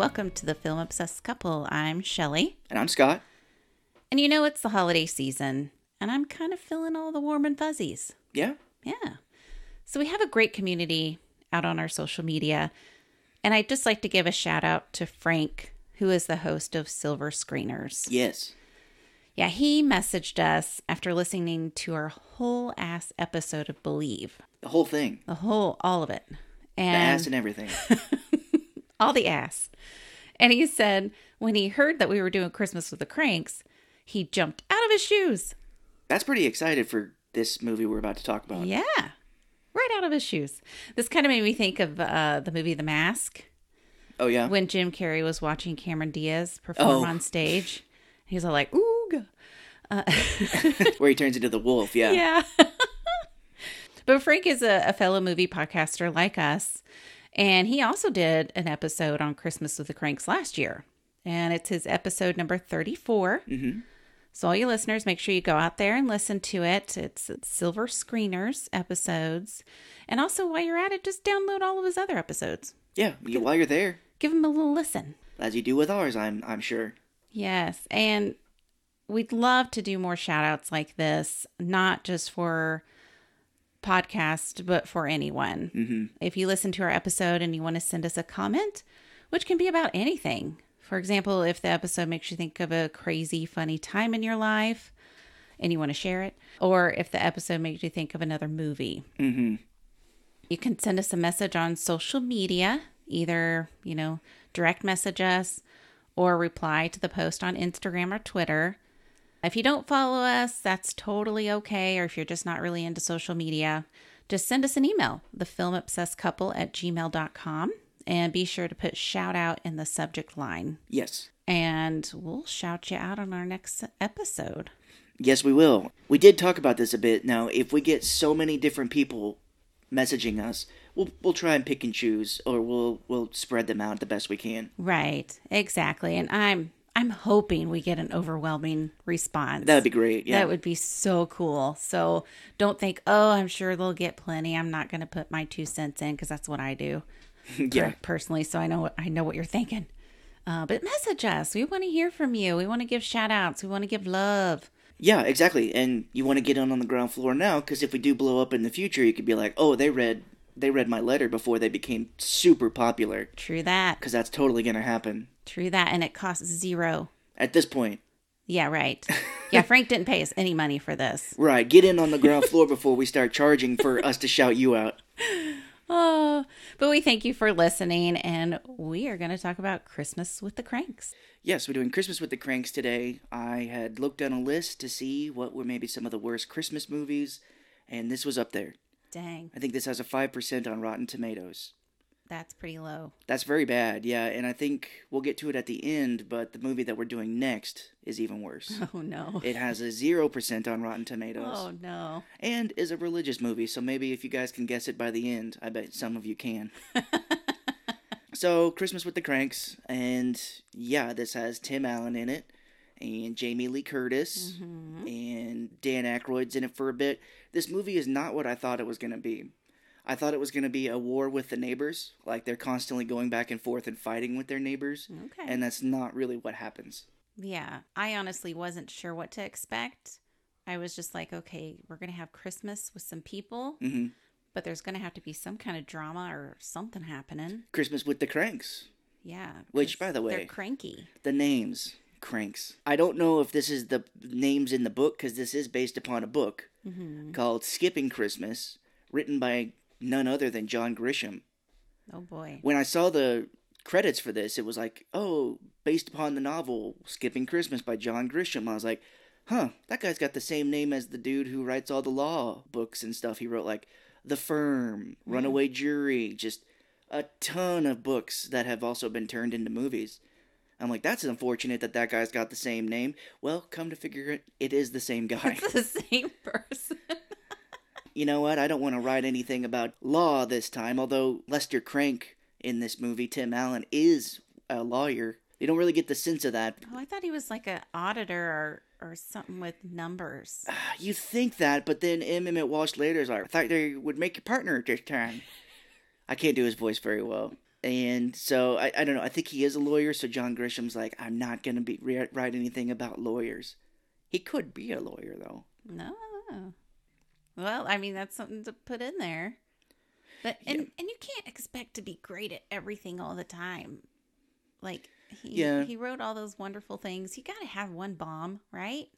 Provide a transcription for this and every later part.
Welcome to the Film Obsessed Couple. I'm Shelly. And I'm Scott. And you know, it's the holiday season, and I'm kind of feeling all the warm and fuzzies. Yeah? Yeah. So we have a great community out on our social media. And I'd just like to give a shout out to Frank, who is the host of Silver Screeners. Yes. Yeah, he messaged us after listening to our whole ass episode of Believe. The whole thing. The whole, all of it. The And ass and everything. all the ass. And he said when he heard that we were doing Christmas with the Kranks, he jumped out of his shoes. That's pretty excited for this movie we're about to talk about. Yeah, right out of his shoes. This kind of made me think of uh, the movie The Mask Oh, yeah? when Jim Carrey was watching Cameron Diaz perform Oh. on stage. He's all like, "Ooh." Where he turns into the wolf. Yeah. Yeah. but Frank is a, a fellow movie podcaster like us. And he also did an episode on Christmas with the Kranks last year. And it's his episode number 34. Mhm. So, all you listeners, make sure you go out there and listen to it. It's, Silver Screeners episodes. And also, while you're at it, just download all of his other episodes. Yeah. You, while you're there, Give him a little listen. as you do with ours, I'm I'm sure. Yes. And we'd love to do more shout outs like this, not just for podcast, but for anyone. hmm If you listen to our episode and you want to send us a comment, which can be about anything. For example, if the episode makes you think of a crazy, funny time in your life and you want to share it, or if the episode makes you think of another movie, hmm you can send us a message on social media, either, you know, direct message us or reply to the post on Instagram or Twitter. If you don't follow us, that's totally okay. Or if you're just not really into social media, just send us an email, thefilmobsessedcouple at gmail.com, and be sure to put shout out in the subject line. Yes. And we'll shout you out on our next episode. Yes, we will. We did talk about this a bit. Now, if we get so many different people messaging us, we'll we'll try and pick and choose, or we'll we'll spread them out the best we can. Right, exactly. And I'm I'm hoping we get an overwhelming response. That'd be great. Yeah. That would be so cool. So don't think, oh, I'm sure they'll get plenty. I'm not going to put my two cents in because that's what I do yeah. per- personally. So I know what I know what you're thinking. Uh, but message us. We want to hear from you. We want to give shout outs. We want to give love. Yeah, exactly. And you want to get in on the ground floor now, because if we do blow up in the future, you could be like, "Oh, they read they read my letter before they became super popular," True that. because that's totally gonna happen True that. And it costs zero. at this point. Yeah, right. Yeah, Frank didn't pay us any money for this. Right, get in on the ground floor before we start charging for us to shout you out. Oh, but we thank you for listening. And we are going to talk about Christmas with the Kranks. Yes, we're doing Christmas with the Kranks today. I had looked down a list to see what were maybe some of the worst Christmas movies, and this was up there. Dang, I think this has a 5% on Rotten Tomatoes. that's pretty low. That's very bad, yeah, and I think we'll get to it at the end, but the movie that we're doing next is even worse. Oh, no. It has a 0% on Rotten Tomatoes Oh, no. and is a religious movie, so maybe if you guys can guess it by the end, I bet some of you can. so, Christmas with the Kranks, and yeah, this has Tim Allen in it, and Jamie Lee Curtis, Mm-hmm. and Dan Aykroyd's in it for a bit. This movie is not what I thought it was going to be. I thought it was going to be a war with the neighbors, like they're constantly going back and forth and fighting with their neighbors, Okay. and that's not really what happens. yeah, I honestly wasn't sure what to expect. I was just like, okay, we're going to have Christmas with some people, hmm but there's going to have to be some kind of drama or something happening. Christmas with the Kranks. Yeah. Which, by the way, they're cranky. the names cranks. I don't know if this is the names in the book because this is based upon a book hmm called skipping christmas written by none other than john grisham. Oh, boy. when i saw the credits for this it was like oh based upon the novel skipping christmas by john grisham. I was like huh that guy's got the same name as the dude who writes all the law books and stuff. He wrote like the firm runaway jury just a ton of books that have also been turned into movies I'm like, that's unfortunate that that guy's got the same name. Well, come to figure it, it is the same guy. It's the same person. you know what? I don't want to write anything about law this time, although Lester Krank in this movie, Tim Allen, is a lawyer. You don't really get the sense of that. Oh, I thought he was like an auditor or, or something with numbers. Ah, you think that, but then M. Emmett Walsh later is like, I thought they would make you partner this time. I can't do his voice very well. And so I, I don't know. I think he is a lawyer. So John Grisham's like, I'm not gonna be re- write anything about lawyers. He could be a lawyer though. No. Well, I mean that's something to put in there. But and Yeah. and you can't expect to be great at everything all the time. Like he Yeah. he wrote all those wonderful things. You got to have one bomb, right?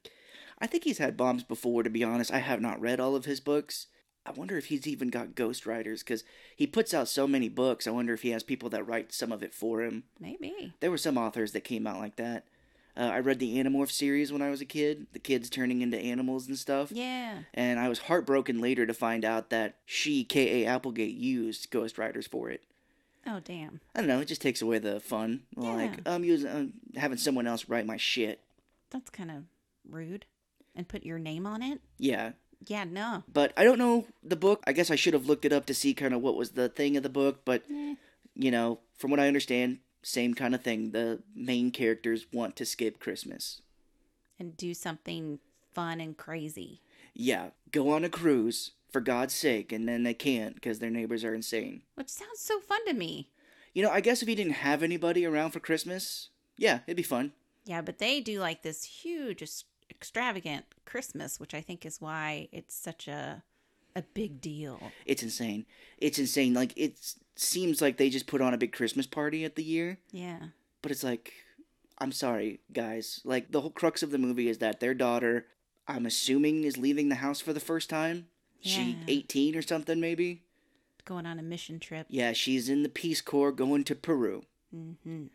I think he's had bombs before. To be honest, I have not read all of his books. I wonder if he's even got ghostwriters because he puts out so many books. I wonder if he has people that write some of it for him. Maybe. There were some authors that came out like that. Uh, I read the Animorph series when I was a kid, the kids turning into animals and stuff. Yeah. And I was heartbroken later to find out that she, K.A. Applegate, used ghostwriters for it. Oh damn. I don't know, it just takes away the fun. Yeah. Like, I'm using, I'm having someone else write my shit. That's kind of rude. And put your name on it? Yeah. Yeah, no. But I don't know the book. I guess I should have looked it up to see kind of what was the thing of the book. But, Eh. you know, from what I understand, same kind of thing. The main characters want to skip Christmas. And do something fun and crazy. Yeah, go on a cruise, for God's sake, and then they can't because their neighbors are insane. Which sounds so fun to me. You know, I guess if you didn't have anybody around for Christmas, yeah, it'd be fun. Yeah, but they do like this huge extravagant Christmas, which I think is why it's such a a big deal. It's insane. It's insane. Like, it seems like they just put on a big Christmas party at the year, Yeah. but it's like, I'm sorry, guys. Like, the whole crux of the movie is that their daughter, I'm assuming, is leaving the house for the first time. Yeah. She 18 or something, maybe? Going on a mission trip. Yeah, she's in the Peace Corps going to Peru. hmm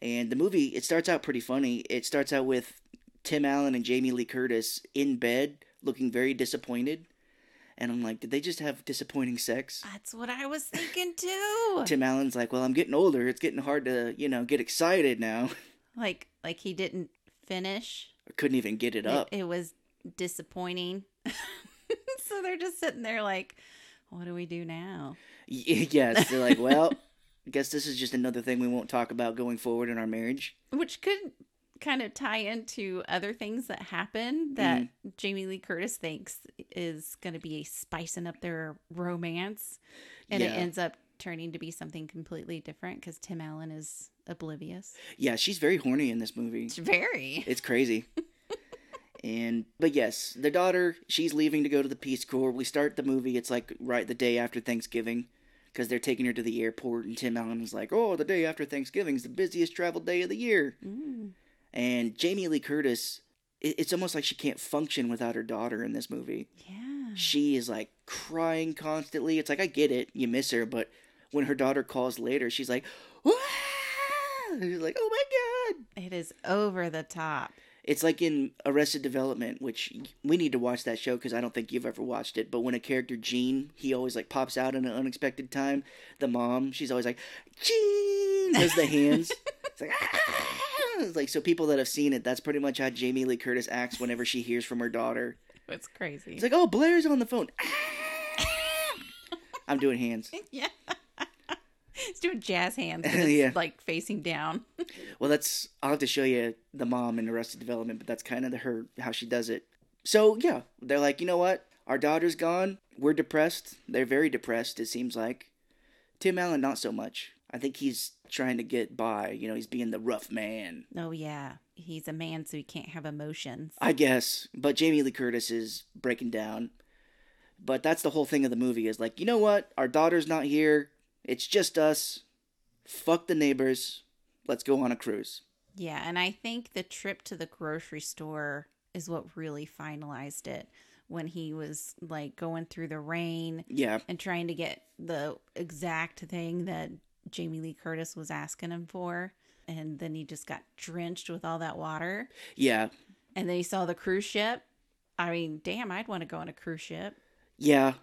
And the movie, it starts out pretty funny. It starts out with Tim Allen and Jamie Lee Curtis in bed looking very disappointed. And I'm like, did they just have disappointing sex? That's what I was thinking too. Tim Allen's like, well, I'm getting older. It's getting hard to, you know, get excited now. like like he didn't finish. I couldn't even get it It, up. it was disappointing. so they're just sitting there like, what do we do now? Y- yes, they're like, well, I guess this is just another thing we won't talk about going forward in our marriage. Which could kind of tie into other things that happen that Mm-hmm. Jamie Lee Curtis thinks is going to be spicing up their romance. And Yeah. it ends up turning to be something completely different because Tim Allen is oblivious. Yeah, she's very horny in this movie. It's very. It's crazy. and but yes, the daughter, she's leaving to go to the Peace Corps. We start the movie. It's like right the day after Thanksgiving because they're taking her to the airport, and Tim Allen is like, "Oh, the day after Thanksgiving is the busiest travel day of the year." Mm. And Jamie Lee Curtis, it's almost like she can't function without her daughter in this movie. Yeah. She is like crying constantly. It's like I get it, you miss her, but when her daughter calls later, she's like, "Wah!" She's like, "Oh my god!" It is over the top. It's like in Arrested Development, which we need to watch that show because I don't think you've ever watched it. But when a character Gene, he always like pops out in an unexpected time. The mom, she's always like Gene, does the hands. it's like "Ah!" Like so people that have seen it, that's pretty much how Jamie Lee Curtis acts whenever she hears from her daughter. It's crazy. It's like, oh, Blair's on the phone. I'm doing hands. yeah. He's doing jazz hands, Yeah. like facing down. Well, that's I'll have to show you the mom in Arrested Development, but that's kind of the, her how she does it. So yeah, they're like, you know what? Our daughter's gone. We're depressed. They're very depressed. It seems like. Tim Allen, not so much. I think he's trying to get by. You know, he's being the rough man. Oh yeah, he's a man, so he can't have emotions. I guess. But Jamie Lee Curtis is breaking down. But that's the whole thing of the movie is like, you know what? Our daughter's not here. It's just us. Fuck the neighbors. Let's go on a cruise. Yeah, and I think the trip to the grocery store is what really finalized it when he was like going through the rain Yeah. and trying to get the exact thing that Jamie Lee Curtis was asking him for. And then he just got drenched with all that water. Yeah. And then he saw the cruise ship. I mean, damn, I'd want to go on a cruise ship. Yeah,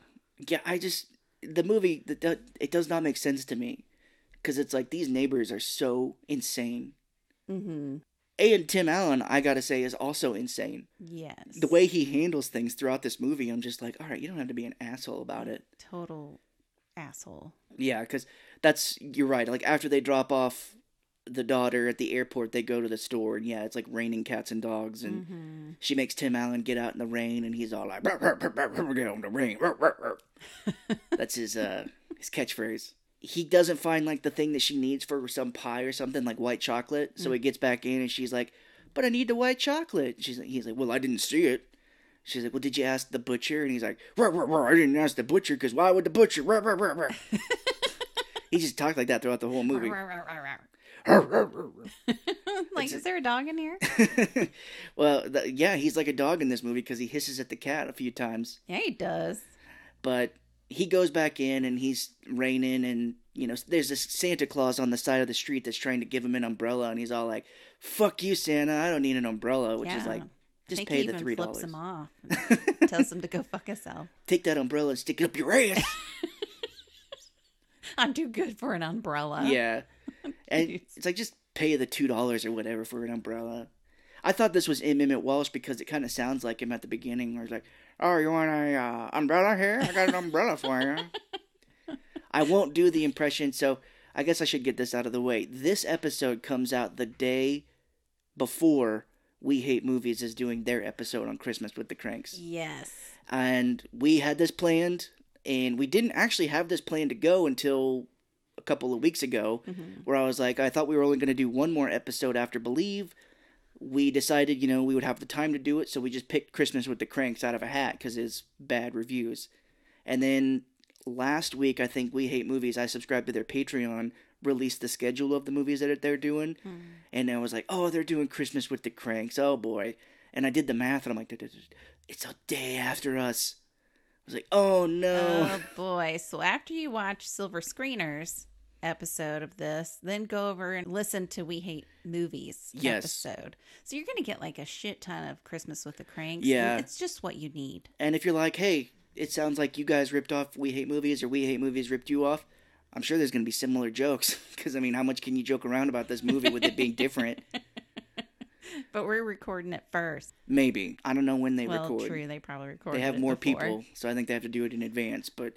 yeah. I just the movie that that- it does not make sense to me because it's like these neighbors are so insane. Mm-hmm. And Tim Allen, I gotta say, is also insane. Yes. The way he handles things throughout this movie, I'm just like, all right, you don't have to be an asshole about it. total asshole. Yeah, because that's you're right. Like after they drop off the daughter at the airport, they go to the store, and yeah, it's like raining cats and dogs, and Mm-hmm. she makes Tim Allen get out in the rain, and he's all like, "Brr, brr, brr, brr, brr, "Get on the rain." brr, brr, brr." That's his uh his catchphrase. he doesn't find like the thing that she needs for some pie or something like white chocolate. So he gets back in and she's like, "But I need the white chocolate." She's like, he's like, "Well, I didn't see it." She's like, "Well, did you ask the butcher?" And he's like, "Ruh, ruh, ruh, "I didn't ask the butcher because why would the butcher?" Ruh, ruh, ruh, ruh." he just talked like that throughout the whole movie. like, is there a dog in here? well, the, yeah, he's like a dog in this movie because he hisses at the cat a few times. Yeah, he does. But he goes back in and he's raining, and you know, there's this Santa Claus on the side of the street that's trying to give him an umbrella, and he's all like, "Fuck you, Santa! I don't need an umbrella," which is like, just pay the three flips dollars. him off. and tells him to go fuck himself. Take that umbrella and stick it up your ass. I'm too good for an umbrella. yeah, and it's like just pay the two dollars or whatever for an umbrella. I thought this was M. Emmett Walsh because it kind of sounds like him at the beginning, where it's like, "Oh, you want a uh, umbrella here? I got an umbrella for you." I won't do the impression, so I guess I should get this out of the way. This episode comes out the day before We Hate Movies is doing their episode on Christmas with the Kranks, Yes. and we had this planned, and we didn't actually have this plan to go until a couple of weeks ago Mhm. where I was like, I thought we were only going to do one more episode after Believe. We decided, you know, we would have the time to do it, so we just picked Christmas with the Kranks out of a hat because it's bad reviews. And then last week, I think We Hate Movies, I subscribed to their Patreon, released the schedule of the movies that they're doing. Hmm. And I was like, oh, they're doing Christmas with the Kranks. Oh, boy. And I did the math, and I'm like, it's a day after us. I was like, oh, no. Oh boy. So after you watch Silver Screeners episode of this, then go over and listen to We Hate Movies Yes. episode. So you're gonna get like a shit ton of Christmas with the Kranks. Yeah. It's just what you need. And if you're like, hey, it sounds like you guys ripped off We Hate Movies or We Hate Movies ripped you off, I'm sure there's going to be similar jokes. Because, I mean, how much can you joke around about this movie with it being different? But we're recording it first. Maybe. I don't know when they well, record. true, they probably record. They have more before. people, so I think they have to do it in advance. But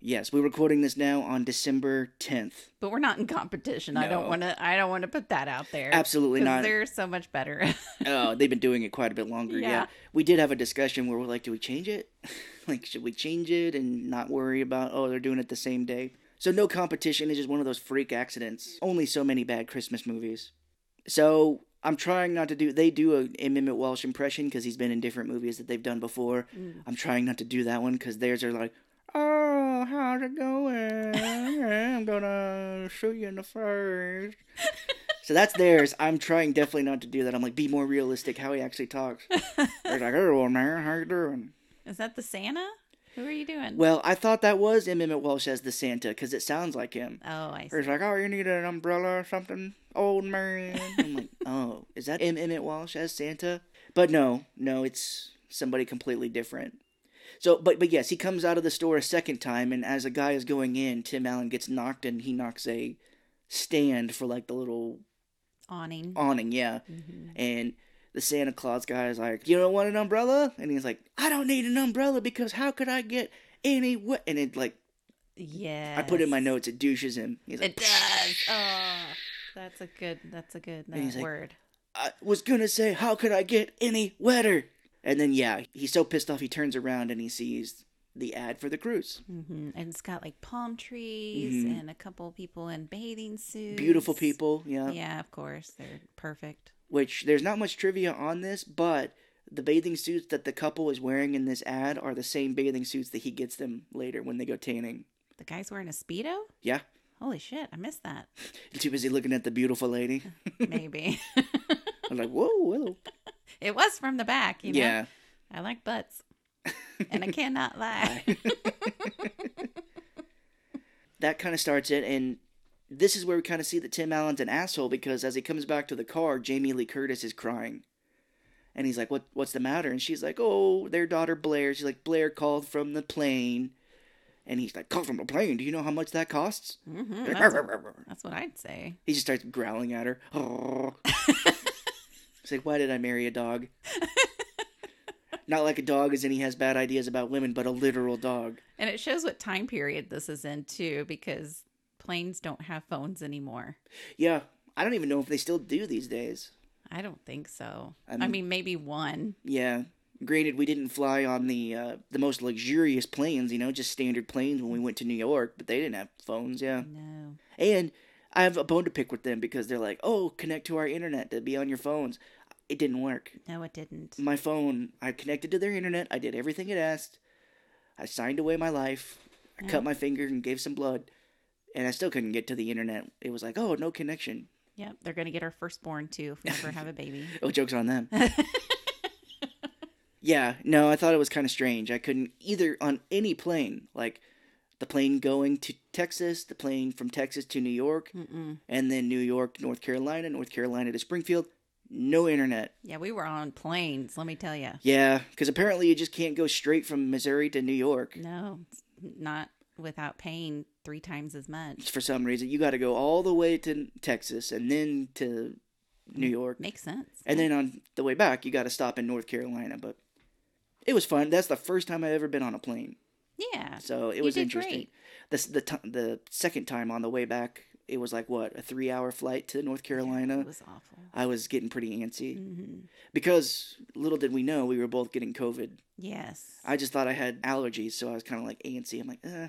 yes, we're recording this now on December 10th. But we're not in competition. I don't want to. I don't want to put that out there. Absolutely not. They're so much better. Oh, they've been doing it quite a bit longer. Yeah. Yeah. We did have a discussion where we're like, do we change it? like, should we change it and not worry about, oh, they're doing it the same day? So, no competition It's just one of those freak accidents. Only so many bad Christmas movies. So, I'm trying not to do, they do a Emmett Walsh impression because he's been in different movies that they've done before. Mm. I'm trying not to do that one because theirs are like, oh, how's it going? I'm gonna shoot you in the face. So that's theirs. I'm trying definitely not to do that. I'm like, be more realistic how he actually talks. He's like, oh man, how you doing? Is that the Santa? Who are you doing? Well, I thought that was M. Emmett Walsh as the Santa because it sounds like him. oh, I see. He's like, oh, you need an umbrella or something, old man. I'm like, oh, is that M. Emmett Walsh as Santa? But no, no, it's somebody completely different. So, but but yes, he comes out of the store a second time, and as a guy is going in, Tim Allen gets knocked, and he knocks a stand for like the little Awning. awning, yeah. Mhm. And the Santa Claus guy is like, "You don't want an umbrella?" And he's like, "I don't need an umbrella because how could I get any wet?" And it like Yeah. I put in my notes, it douches him. He's like, It does. Oh, that's a good. That's a good uh, he's like, word. I was gonna say, how could I get any wetter? And then yeah, he's so pissed off he turns around and he sees the ad for the cruise. hmm And it's got like palm trees Mhm. and a couple people in bathing suits. Beautiful people, yeah. Yeah, of course. They're perfect. Which there's not much trivia on this, but the bathing suits that the couple is wearing in this ad are the same bathing suits that he gets them later when they go tanning. The guy's wearing a speedo. Yeah, Holy shit! I missed that. he's too busy looking at the beautiful lady. Maybe I'm like, whoa, whoa. it was from the back. You know. Yeah. I like butts, and I cannot lie. that kind of starts it, and this is where we kind of see that Tim Allen's an asshole because as he comes back to the car, Jamie Lee Curtis is crying. And he's like, "What? What's the matter?" And she's like, "Oh, their daughter Blair." She's like, "Blair called from the plane," and he's like, "Called from the plane? Do you know how much that costs?" hmm that's, that's what I'd say. he just starts growling at her. Oh. He's like, "Why did I marry a dog?" Not like a dog, as in he has bad ideas about women, but a literal dog. And it shows what time period this is in too, because planes don't have phones anymore. Yeah, I don't even know if they still do these days. I don't think so. I I mean- maybe one. Yeah, Granted, we didn't fly on the uh, the most luxurious planes, you know, just standard planes when we went to New York, but they didn't have phones, yeah. No. And I have a bone to pick with them because they're like, "Oh, connect to our internet to be on your phones." It didn't work. No, it didn't. My phone, I connected to their internet. I did everything it asked. I signed away my life. I cut my finger and gave some blood, and I still couldn't get to the internet. It was like, "Oh, no connection." Yep. They're going to get our firstborn too if we ever have a baby. Oh, jokes on them. yeah, no, I thought it was kind of strange. I couldn't either on any plane, like the plane going to Texas, the plane from Texas to New York, Mm-mm. and then New York to North Carolina, North Carolina to Springfield. No internet. Yeah, we were on planes, let me tell you. Yeah, because apparently you just can't go straight from Missouri to New York. No, not without paying three times as much. For some reason, you got to go all the way to Texas and then to New York. Makes sense. And then on the way back, you got to stop in North Carolina. But it was fun. That's the first time I've ever been on a plane. yeah, So it was interesting. great. This the t- the second time on the way back, it was like what a three hour flight to North Carolina. it was awful. I was getting pretty antsy hmm because little did we know we were both getting COVID. Yes. I just thought I had allergies, so I was kind of like antsy. I'm like, uh,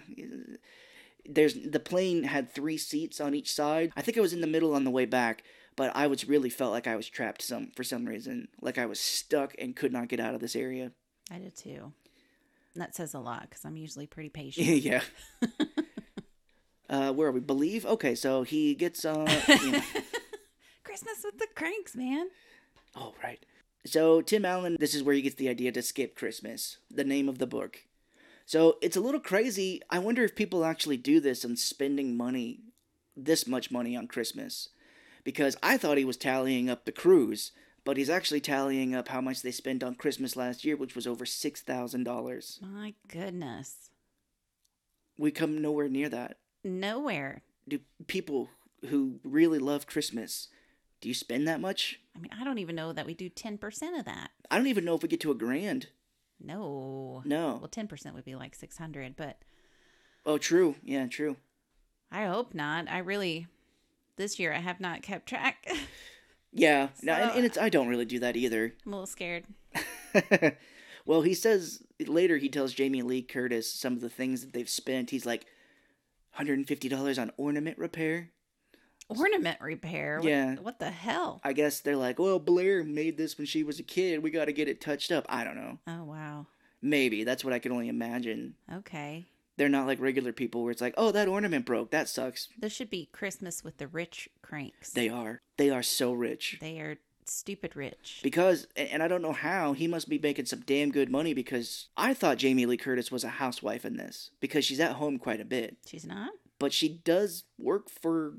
there's the plane had three seats on each side. I think I was in the middle on the way back, but I was really felt like I was trapped some for some reason, like I was stuck and could not get out of this area. I did too. And that says a lot because I'm usually pretty patient. yeah. uh, where are we? Believe? Okay, so he gets uh. you know- Christmas with the Kranks, man. Oh, right. So, Tim Allen, this is where he gets the idea to skip Christmas, the name of the book. So, it's a little crazy. I wonder if people actually do this and spending money, this much money on Christmas. Because I thought he was tallying up the cruise, but he's actually tallying up how much they spent on Christmas last year, which was over $6,000. My goodness. We come nowhere near that. Nowhere. Do people who really love Christmas, do you spend that much? I mean, I don't even know that we do 10% of that. I don't even know if we get to a grand. No. No. Well, 10% would be like 600, but Oh, true. Yeah, true. I hope not. I really, this year, I have not kept track. Yeah, no, and, and it's I don't really do that either. I'm a little scared. well, he says later he tells Jamie Lee Curtis some of the things that they've spent. He's like, hundred and fifty dollars on ornament repair. Ornament repair? What, Yeah. What the hell? I guess they're like, well, Blair made this when she was a kid. We got to get it touched up. I don't know. Oh, wow. Maybe that's what I can only imagine. Okay. They're not like regular people where it's like, oh, that ornament broke. That sucks. This should be Christmas with the rich cranks. They are. They are so rich. They are stupid rich. Because, and and I don't know how, he must be making some damn good money because I thought Jamie Lee Curtis was a housewife in this because she's at home quite a bit. She's not? But she does work for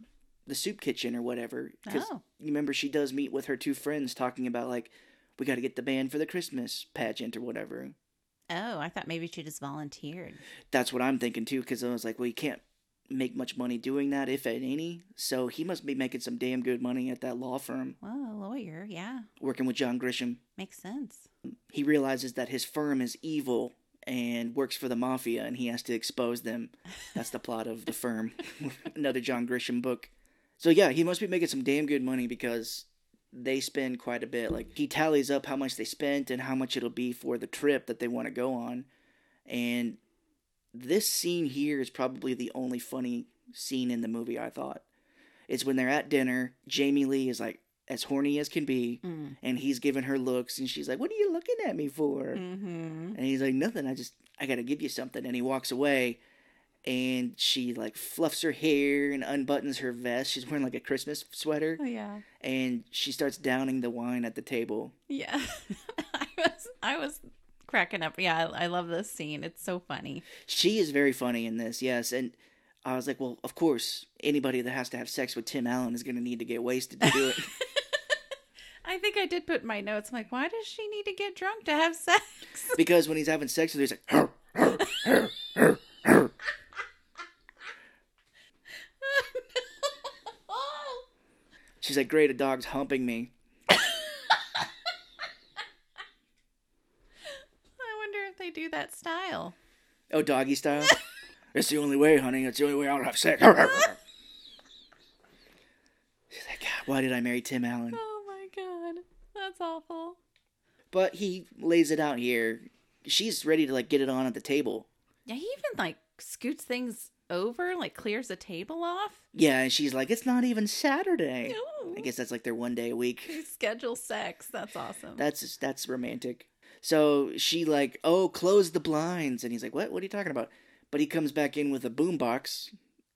the soup kitchen or whatever. Because Oh. you remember she does meet with her two friends talking about, like, we got to get the band for the Christmas pageant or whatever. Oh, I thought maybe she just volunteered. That's what I'm thinking too because I was like, well, you can't make much money doing that, if at any. So he must be making some damn good money at that law firm Well, a lawyer, yeah. working with John Grisham. Makes sense. he realizes that his firm is evil and works for the mafia and he has to expose them. That's the plot of The Firm, another John Grisham book. So yeah, he must be making some damn good money because they spend quite a bit. Like he tallies up how much they spent and how much it'll be for the trip that they want to go on. And this scene here is probably the only funny scene in the movie I thought. It's when they're at dinner, Jamie Lee is like as horny as can be Mm. and he's giving her looks and she's like what are you looking at me for Mm-hmm. and he's like nothing i just i gotta give you something and he walks away and she like fluffs her hair and unbuttons her vest she's wearing like a christmas sweater Oh, yeah. and she starts downing the wine at the table Yeah. I was I was cracking up. Yeah, I, I love this scene. It's so funny. she is very funny in this yes and i was like well of course anybody that has to have sex with tim allen is gonna need to get wasted to do it I think I did put my notes. I'm like, why does she need to get drunk to have sex? because when he's having sex with her he's like she's like great a dog's humping me I wonder if they do that style. Oh, doggy style? It's the only way, honey. It's the only way I'll have sex. She's like, God, why did I marry Tim Allen? Oh my god, that's awful. But he lays it out here. She's ready to like get it on at the table. Yeah, he even like scoots things over, like clears the table off. Yeah, and she's like, it's not even Saturday. I guess that's like their one day a week. He schedule sex. That's awesome. That's that's romantic. So she like, oh, close the blinds, and he's like, what? What are you talking about? But he comes back in with a boombox,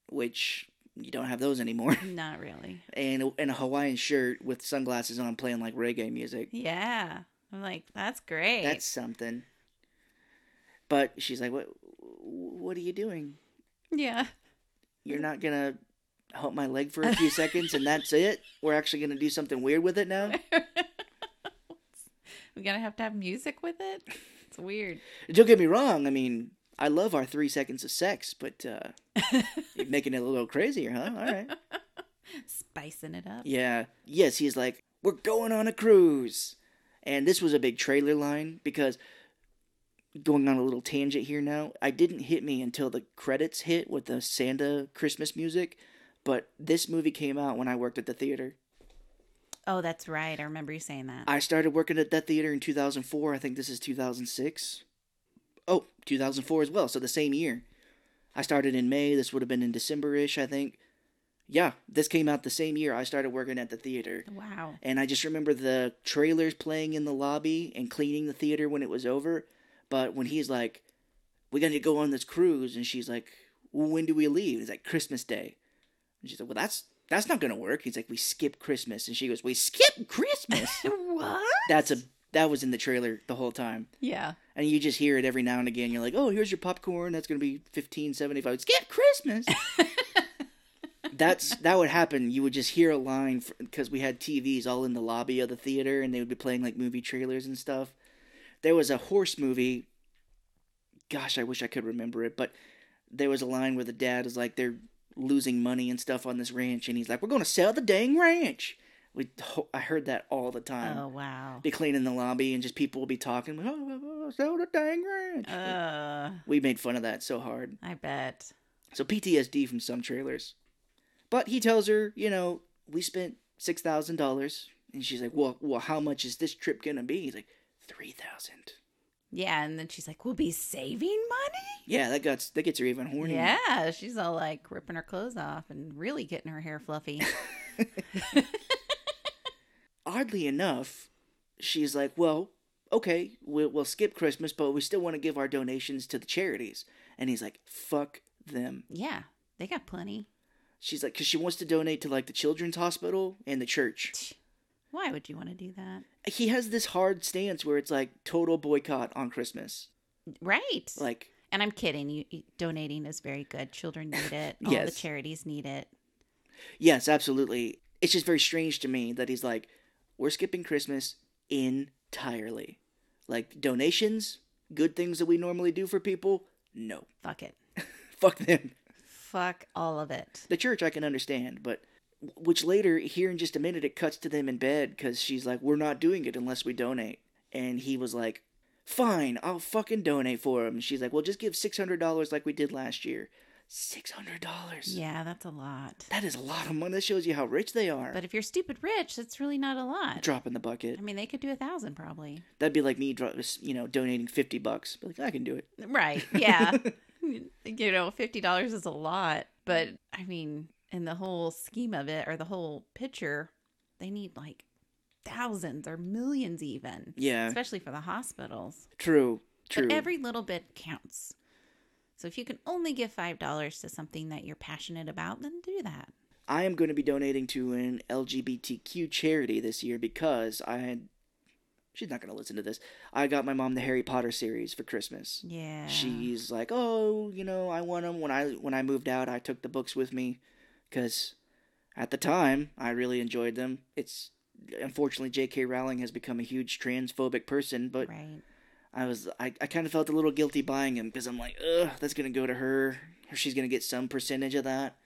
which you don't have those anymore, Not really. and and a Hawaiian shirt with sunglasses on, playing like reggae music. Yeah. I'm like, that's great. That's something. But she's like, what? What are you doing? Yeah. You're not gonna help my leg for a few seconds, and that's it. We're actually gonna do something weird with it now. We're gonna have to have music with it. It's weird. Don't get me wrong. I mean, I love our three seconds of sex, but uh, you're making it a little crazier, huh? All right. Spicing it up. Yeah. Yes, he's like, we're going on a cruise. And this was a big trailer line because going on a little tangent here now, I didn't hit me until the credits hit with the Santa Christmas music, but this movie came out when I worked at the theater. Oh, that's right. I remember you saying that. I started working at that theater in 2004. I think this is 2006. Oh, 2004 as well. So the same year. I started in May. This would have been in December ish, I think. Yeah, this came out the same year I started working at the theater. wow. And I just remember the trailers playing in the lobby and cleaning the theater when it was over. But when he's like, we got to go on this cruise, and she's like, well, when do we leave? He's like, Christmas Day. And she's like, well, that's that's not gonna work. He's like, we skip Christmas, and she goes, we skip Christmas. what? that's a that was in the trailer the whole time, Yeah. and you just hear it every now and again. You're like, oh, here's your popcorn. That's gonna be fifteen seventy five. Skip Christmas. that's that would happen. You would just hear a line because we had TVs all in the lobby of the theater, and they would be playing like movie trailers and stuff. There was a horse movie. Gosh, I wish I could remember it, but there was a line where the dad is like, they're losing money and stuff on this ranch, and he's like, "We're gonna sell the dang ranch." We, I heard that all the time. Oh wow. Be cleaning the lobby, and just people will be talking, oh, oh, oh, sell the dang ranch. Uh, we made fun of that so hard. I bet. So PTSD from some trailers. But he tells her, you know, we spent six thousand dollars, and she's like, "Well, well, how much is this trip gonna be?" He's like, three thousand. Yeah, and then she's like, "We'll be saving money." Yeah, that gets that gets her even horny. Yeah, she's all like ripping her clothes off and really getting her hair fluffy. Oddly enough, she's like, "Well, okay, we'll, we'll skip Christmas, but we still want to give our donations to the charities." And he's like, "Fuck them." yeah, they got plenty. She's like, because she wants to donate to like the children's hospital and the church. Why would you want to do that? He has this hard stance where it's like total boycott on Christmas. Right. Like, and I'm kidding. You, you donating is very good. Children need it. All the charities need it. yes, absolutely. It's just very strange to me that he's like, we're skipping Christmas entirely. Like donations, good things that we normally do for people, no. Fuck it. Fuck them. Fuck all of it. The church I can understand, but which later here in just a minute it cuts to them in bed because she's like, we're not doing it unless we donate, and he was like, fine, I'll fucking donate for him. And she's like, well, just give six hundred dollars like we did last year. Six hundred dollars. Yeah, that's a lot. That is a lot of money. That shows you how rich they are. But if you're stupid rich, that's really not a lot. Drop in the bucket. I mean, they could do a thousand probably. That'd be like me, you know, donating fifty bucks. Be like, I can do it. Right. Yeah. you know, fifty dollars is a lot, but I mean, in the whole scheme of it or the whole picture, they need like thousands or millions even. Yeah, Especially for the hospitals. true, true. But every little bit counts. So if you can only give five dollars to something that you're passionate about, then do that. I am going to be donating to an LGBTQ charity this year because I had. She's not going to listen to this. I got my mom the Harry Potter series for Christmas. Yeah. She's like, "Oh, you know, I want them." When I when I moved out, I took the books with me because at the time I really enjoyed them. It's unfortunately J.K. Rowling has become a huge transphobic person, but right. I was I, I kind of felt a little guilty buying them because I'm like, ugh, that's gonna go to her. Or she's gonna get some percentage of that.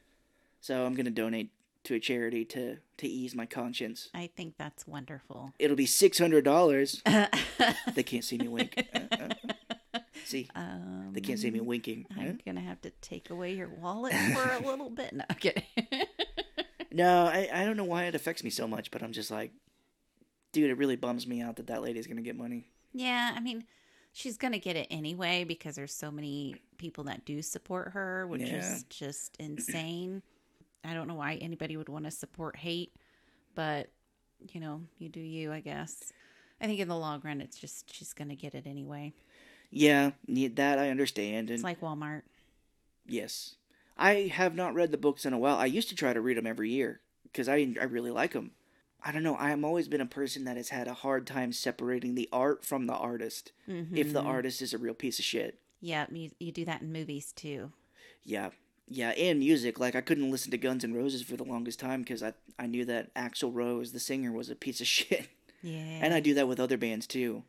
So I'm gonna donate to a charity to to ease my conscience. I think that's wonderful. It'll be six hundred dollars. They can't see me wink. Uh, uh. See, um, they can't see me winking. I'm gonna have to take away your wallet for a little bit. No, I'm kidding. No, I, I don't know why it affects me so much, but I'm just like, dude, it really bums me out that that lady's gonna get money. Yeah, I mean, she's going to get it anyway because there's so many people that do support her, which Yeah. is just insane. I don't know why anybody would want to support hate, but you know, you do you, I guess. I think in the long run, it's just she's going to get it anyway. Yeah, need that I understand, and It's like Walmart. yes, I have not read the books in a while. I used to try to read them every year because I I really like them. I don't know. I have always been a person that has had a hard time separating the art from the artist. If the Mhm. artist is a real piece of shit. Yeah, you, you do that in movies too. Yeah. Yeah, and music. Like I couldn't listen to Guns N' Roses for the longest time because I I knew that Axl Rose, the singer, was a piece of shit. Yeah. And I do that with other bands too.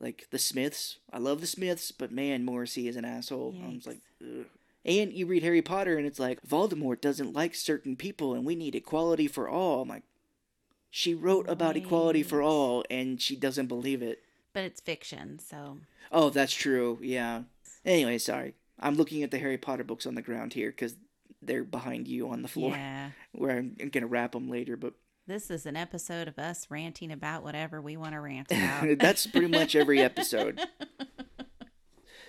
Like the Smiths. I love the Smiths, but man, Morrissey is an asshole. I was like, Ugh. And you read Harry Potter and it's like, Voldemort doesn't like certain people and we need equality for all. I'm like, she wrote about equality for all and she doesn't believe it. but it's fiction, so Oh, that's true. Yeah. Anyway, sorry. I'm looking at the Harry Potter books on the ground here because they're behind you on the floor yeah. where I'm, I'm going to wrap them later. But This is an episode of us ranting about whatever we want to rant about. that's pretty much every episode.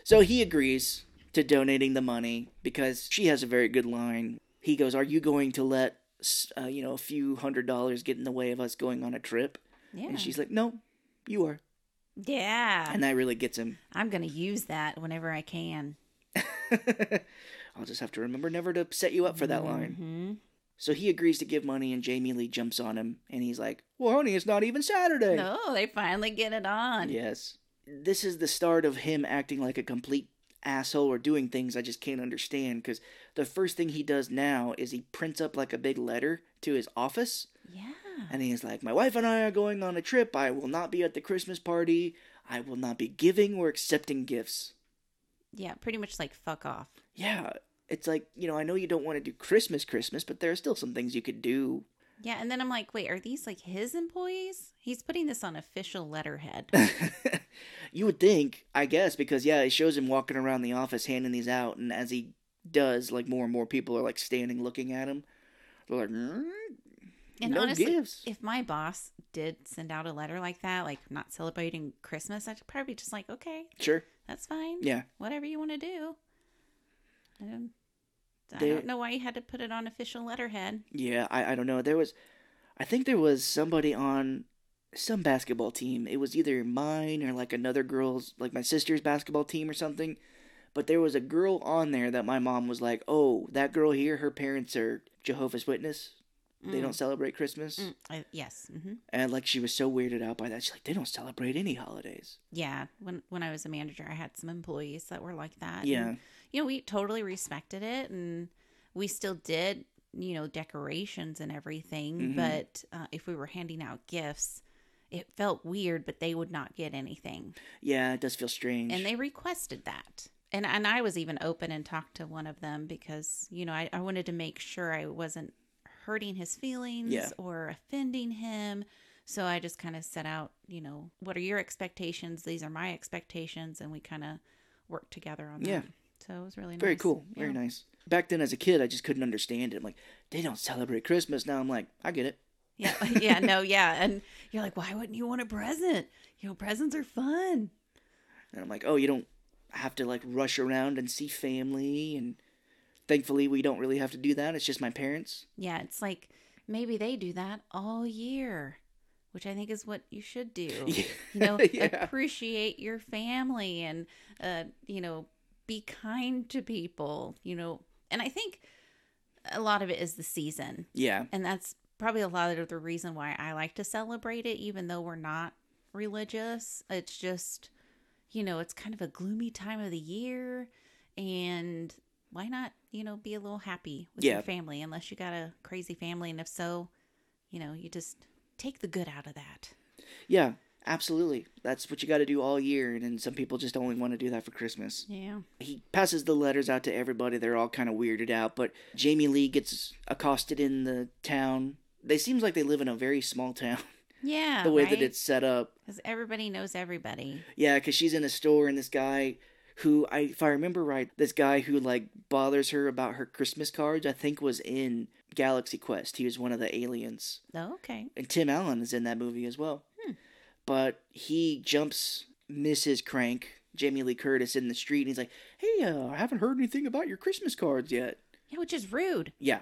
So he agrees to donating the money because she has a very good line. He goes, "Are you going to let uh, you know a few hundred dollars get in the way of us going on a trip?" yeah. And she's like, "No, you are," yeah. and that really gets him. I'm going to use that whenever I can. I'll just have to remember never to set you up for that line. So he agrees to give money, and Jamie Lee jumps on him, and he's like, "Well, honey, it's not even Saturday." No, they finally get it on. Yes. This is the start of him acting like a complete asshole or doing things I just can't understand because the first thing he does now is he prints up like a big letter to his office Yeah. and he's like, My wife and I are going on a trip. I will not be at the Christmas party. I will not be giving or accepting gifts. Yeah, pretty much like fuck off. Yeah. It's like, you know, I know you don't want to do Christmas, Christmas, but there are still some things you could do. Yeah, and then I'm like, wait, are these like his employees? He's putting this on official letterhead. you would think, I guess, because yeah, it shows him walking around the office handing these out, and as he does, like more and more people are like standing looking at him. They're like, "Mm, And no honestly, gifts. if my boss did send out a letter like that, like not celebrating Christmas, I'd probably be just like, okay, Sure. that's fine. Yeah. Whatever you want to do. I don't, I don't know why you had to put it on official letterhead. Yeah, I, I don't know. There was, I think there was somebody on some basketball team. It was either mine or like another girl's, like my sister's basketball team or something. But there was a girl on there that my mom was like, oh, that girl here, her parents are Jehovah's Witness. They don't celebrate Christmas. Mm, I, yes. hmm And like she was so weirded out by that. She's like, they don't celebrate any holidays. Yeah. When when I was a manager, I had some employees that were like that. Yeah. And, you know, we totally respected it, and we still did, you know, decorations and everything. Mhm. But uh, if we were handing out gifts, it felt weird. But they would not get anything, Yeah, it does feel strange. and they requested that. And and I was even open and talked to one of them because you know I, I wanted to make sure I wasn't hurting his feelings Yeah. or offending him. So I just kind of set out, you know, what are your expectations? These are my expectations, and we kind of worked together on that. Yeah. So it was really Very nice. cool. Very nice. Back then as a kid, I just couldn't understand it. I'm like, they don't celebrate Christmas. Now I'm like, I get it. Yeah, yeah, no, yeah, and you're like, why wouldn't you want a present? You know, presents are fun. And I'm like, oh, you don't have to like rush around and see family. And thankfully, we don't really have to do that. It's just my parents. Yeah, it's like maybe they do that all year, which I think is what you should do. Yeah. You know, Yeah. appreciate your family and uh, you know, be kind to people, you know. And I think a lot of it is the season. Yeah. And that's probably a lot of the reason why I like to celebrate it even though we're not religious. It's just you know, it's kind of a gloomy time of the year and why not, you know, be a little happy with Yeah. your family unless you got a crazy family and if so, you know, you just take the good out of that. Yeah. Absolutely. That's what you got to do all year. And then some people just only want to do that for Christmas. Yeah. He passes the letters out to everybody. They're all kind of weirded out. But Jamie Lee gets accosted in the town. They seems like they live in a very small town. Yeah. the way right? that it's set up. Because everybody knows everybody. Yeah, because she's in a store and this guy who, I, if I remember right, this guy who like bothers her about her Christmas cards, I think was in Galaxy Quest. He was one of the aliens. Oh, okay. And Tim Allen is in that movie as well. But he jumps Mrs. Krank, Jamie Lee Curtis, in the street and he's like, Hey, uh, I haven't heard anything about your Christmas cards yet. Yeah, which is rude. Yeah.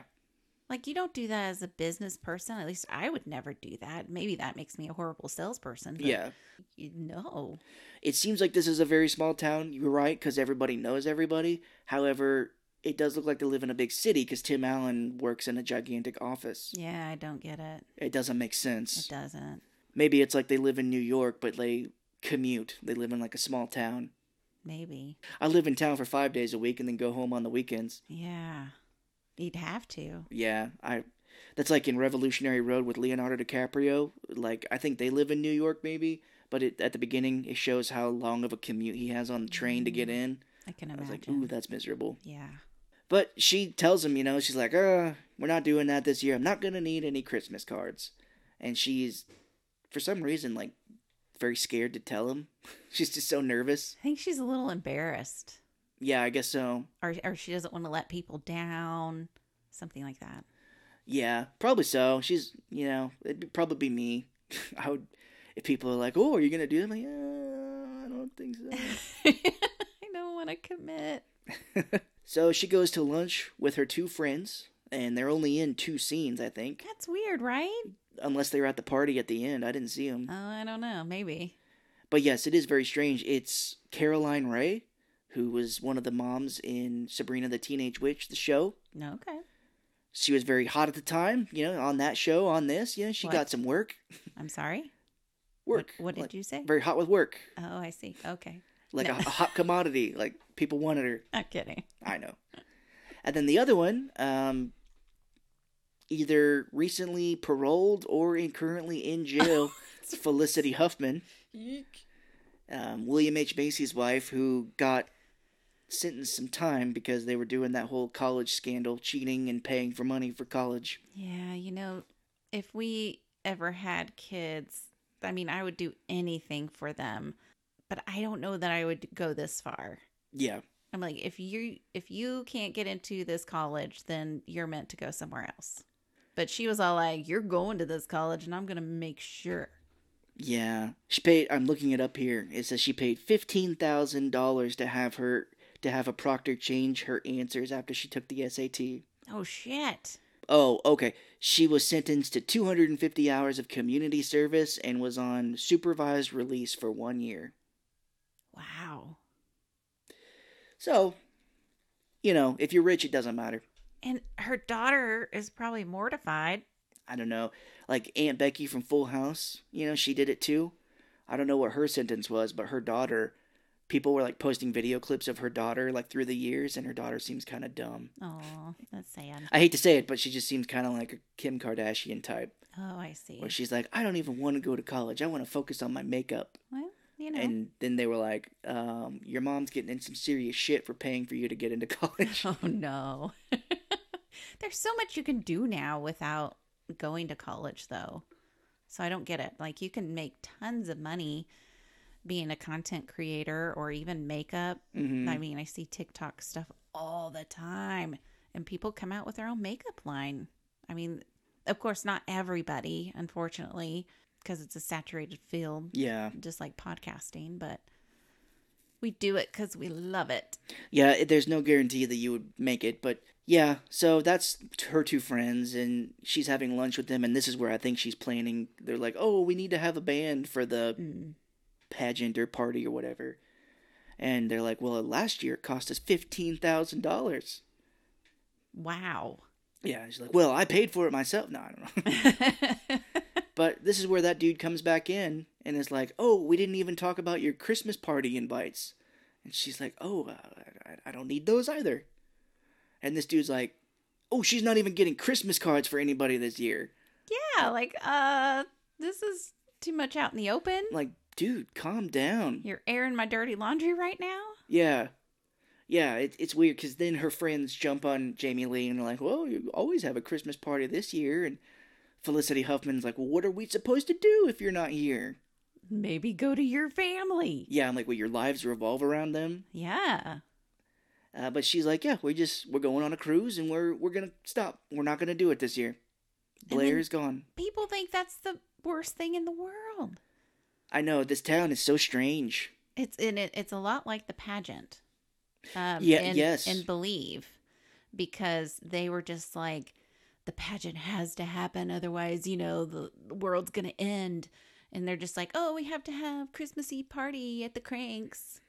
Like you don't do that as a business person. At least I would never do that. Maybe that makes me a horrible salesperson. Yeah. you- No. It seems like this is a very small town. You're right, because everybody knows everybody. However, it does look like they live in a big city because Tim Allen works in a gigantic office. Yeah, I don't get it. It doesn't make sense. It doesn't. Maybe it's like they live in New York, but they commute. They live in like a small town. Maybe. I live in town for five days a week and then go home on the weekends. Yeah. You'd have to. Yeah, I. That's like in Revolutionary Road with Leonardo DiCaprio. Like I think they live in New York, maybe. But it, at the beginning, it shows how long of a commute he has on the train to get in. I can I was like, imagine. ooh, that's miserable. yeah. But she tells him, you know, she's like, uh, we're not doing that this year. I'm not gonna need any Christmas cards. And she's, for some reason, like, very scared to tell him. she's just so nervous. I think she's a little embarrassed. Yeah, I guess so. Or or she doesn't want to let people down. Something like that. Yeah, probably so. She's, you know, it'd probably be me. I would, if people are like, oh, are you gonna do it? I'm like, uh, I don't think so. I don't want to commit. so she goes to lunch with her two friends, and they're only in two scenes, I think. That's weird, right? Unless they were at the party at the end. I didn't see them. Oh, I don't know. Maybe. But yes, it is very strange. It's Caroline Rhea, who was one of the moms in Sabrina the Teenage Witch, the show. No, okay. She was very hot at the time, you know, on that show, on this. Yeah, she What? got some work. I'm sorry. Work. What, what did Like, you say? Very hot with work. Oh, I see. Okay. Like No. a, a hot commodity. Like people wanted her. I'm kidding. I know. And then the other one, um, either recently paroled or in currently in jail, Felicity Huffman. um, William H. Macy's wife, who got sentenced some time because they were doing that whole college scandal, cheating and paying for money for college. Yeah, you know, if we ever had kids, I mean, I would do anything for them, but I don't know that I would go this far. Yeah, I'm like, if you if you can't get into this college, then you're meant to go somewhere else. But she was all like, "You're going to this college, and I'm gonna make sure." yeah. She paid. I'm looking it up here. It says she paid fifteen thousand dollars to have her to have a proctor change her answers after she took the SAT. Oh shit! Oh, okay. She was sentenced to 250 hours of community service and was on supervised release for one year. Wow. So, you know, if you're rich, it doesn't matter. And her daughter is probably mortified. I don't know. Like Aunt Becky from Full House, you know, she did it too. I don't know what her sentence was, but her daughter, people were like posting video clips of her daughter like through the years, and her daughter seems kind of dumb. Oh, that's sad. I hate to say it, but she just seems kind of like a Kim Kardashian type, Oh, I see. where she's like, I don't even want to go to college. I want to focus on my makeup. Well, you know. And then they were like, um, Your mom's getting in some serious shit for paying for you to get into college. Oh no. There's so much you can do now without going to college though. So I don't get it. Like you can make tons of money being a content creator or even makeup. Mhm. I mean, I see TikTok stuff all the time and people come out with their own makeup line. I mean, of course not everybody, unfortunately, because it's a saturated field Yeah. just like podcasting, but we do it cuz we love it. Yeah, there's no guarantee that you would make it, but yeah, so that's her two friends, and she's having lunch with them, and this is where I think she's planning. They're like, oh, we need to have a band for the Mm. pageant or party or whatever. And they're like, well, last year it cost us $15,000. Wow. Yeah, she's like, well, I paid for it myself. No, I don't know. but this is where that dude comes back in and is like, oh, we didn't even talk about your Christmas party invites. And she's like, oh, uh, I, I don't need those either. And this dude's like, oh, she's not even getting Christmas cards for anybody this year. yeah, like uh this is too much out in the open. Like, dude, calm down. You're airing my dirty laundry right now? Yeah. Yeah, it, it's weird because then her friends jump on Jamie Lee and they're like, well, you always have a Christmas party this year. And Felicity Huffman's like, well, what are we supposed to do if you're not here? Maybe go to your family. Yeah, I'm like, well, your lives revolve around them. Yeah. Uh, but she's like, yeah, we just we're going on a cruise and we're we're gonna stop. We're not gonna do it this year. Blair's gone. People think that's the worst thing in the world. I know this town is so strange. It's in it. It's a lot like the pageant. Um, Yeah, and, yes. And believe, because they were just like, the pageant has to happen, otherwise, you know, the, the world's gonna end. And they're just like, oh, we have to have Christmas Eve party at the Kranks,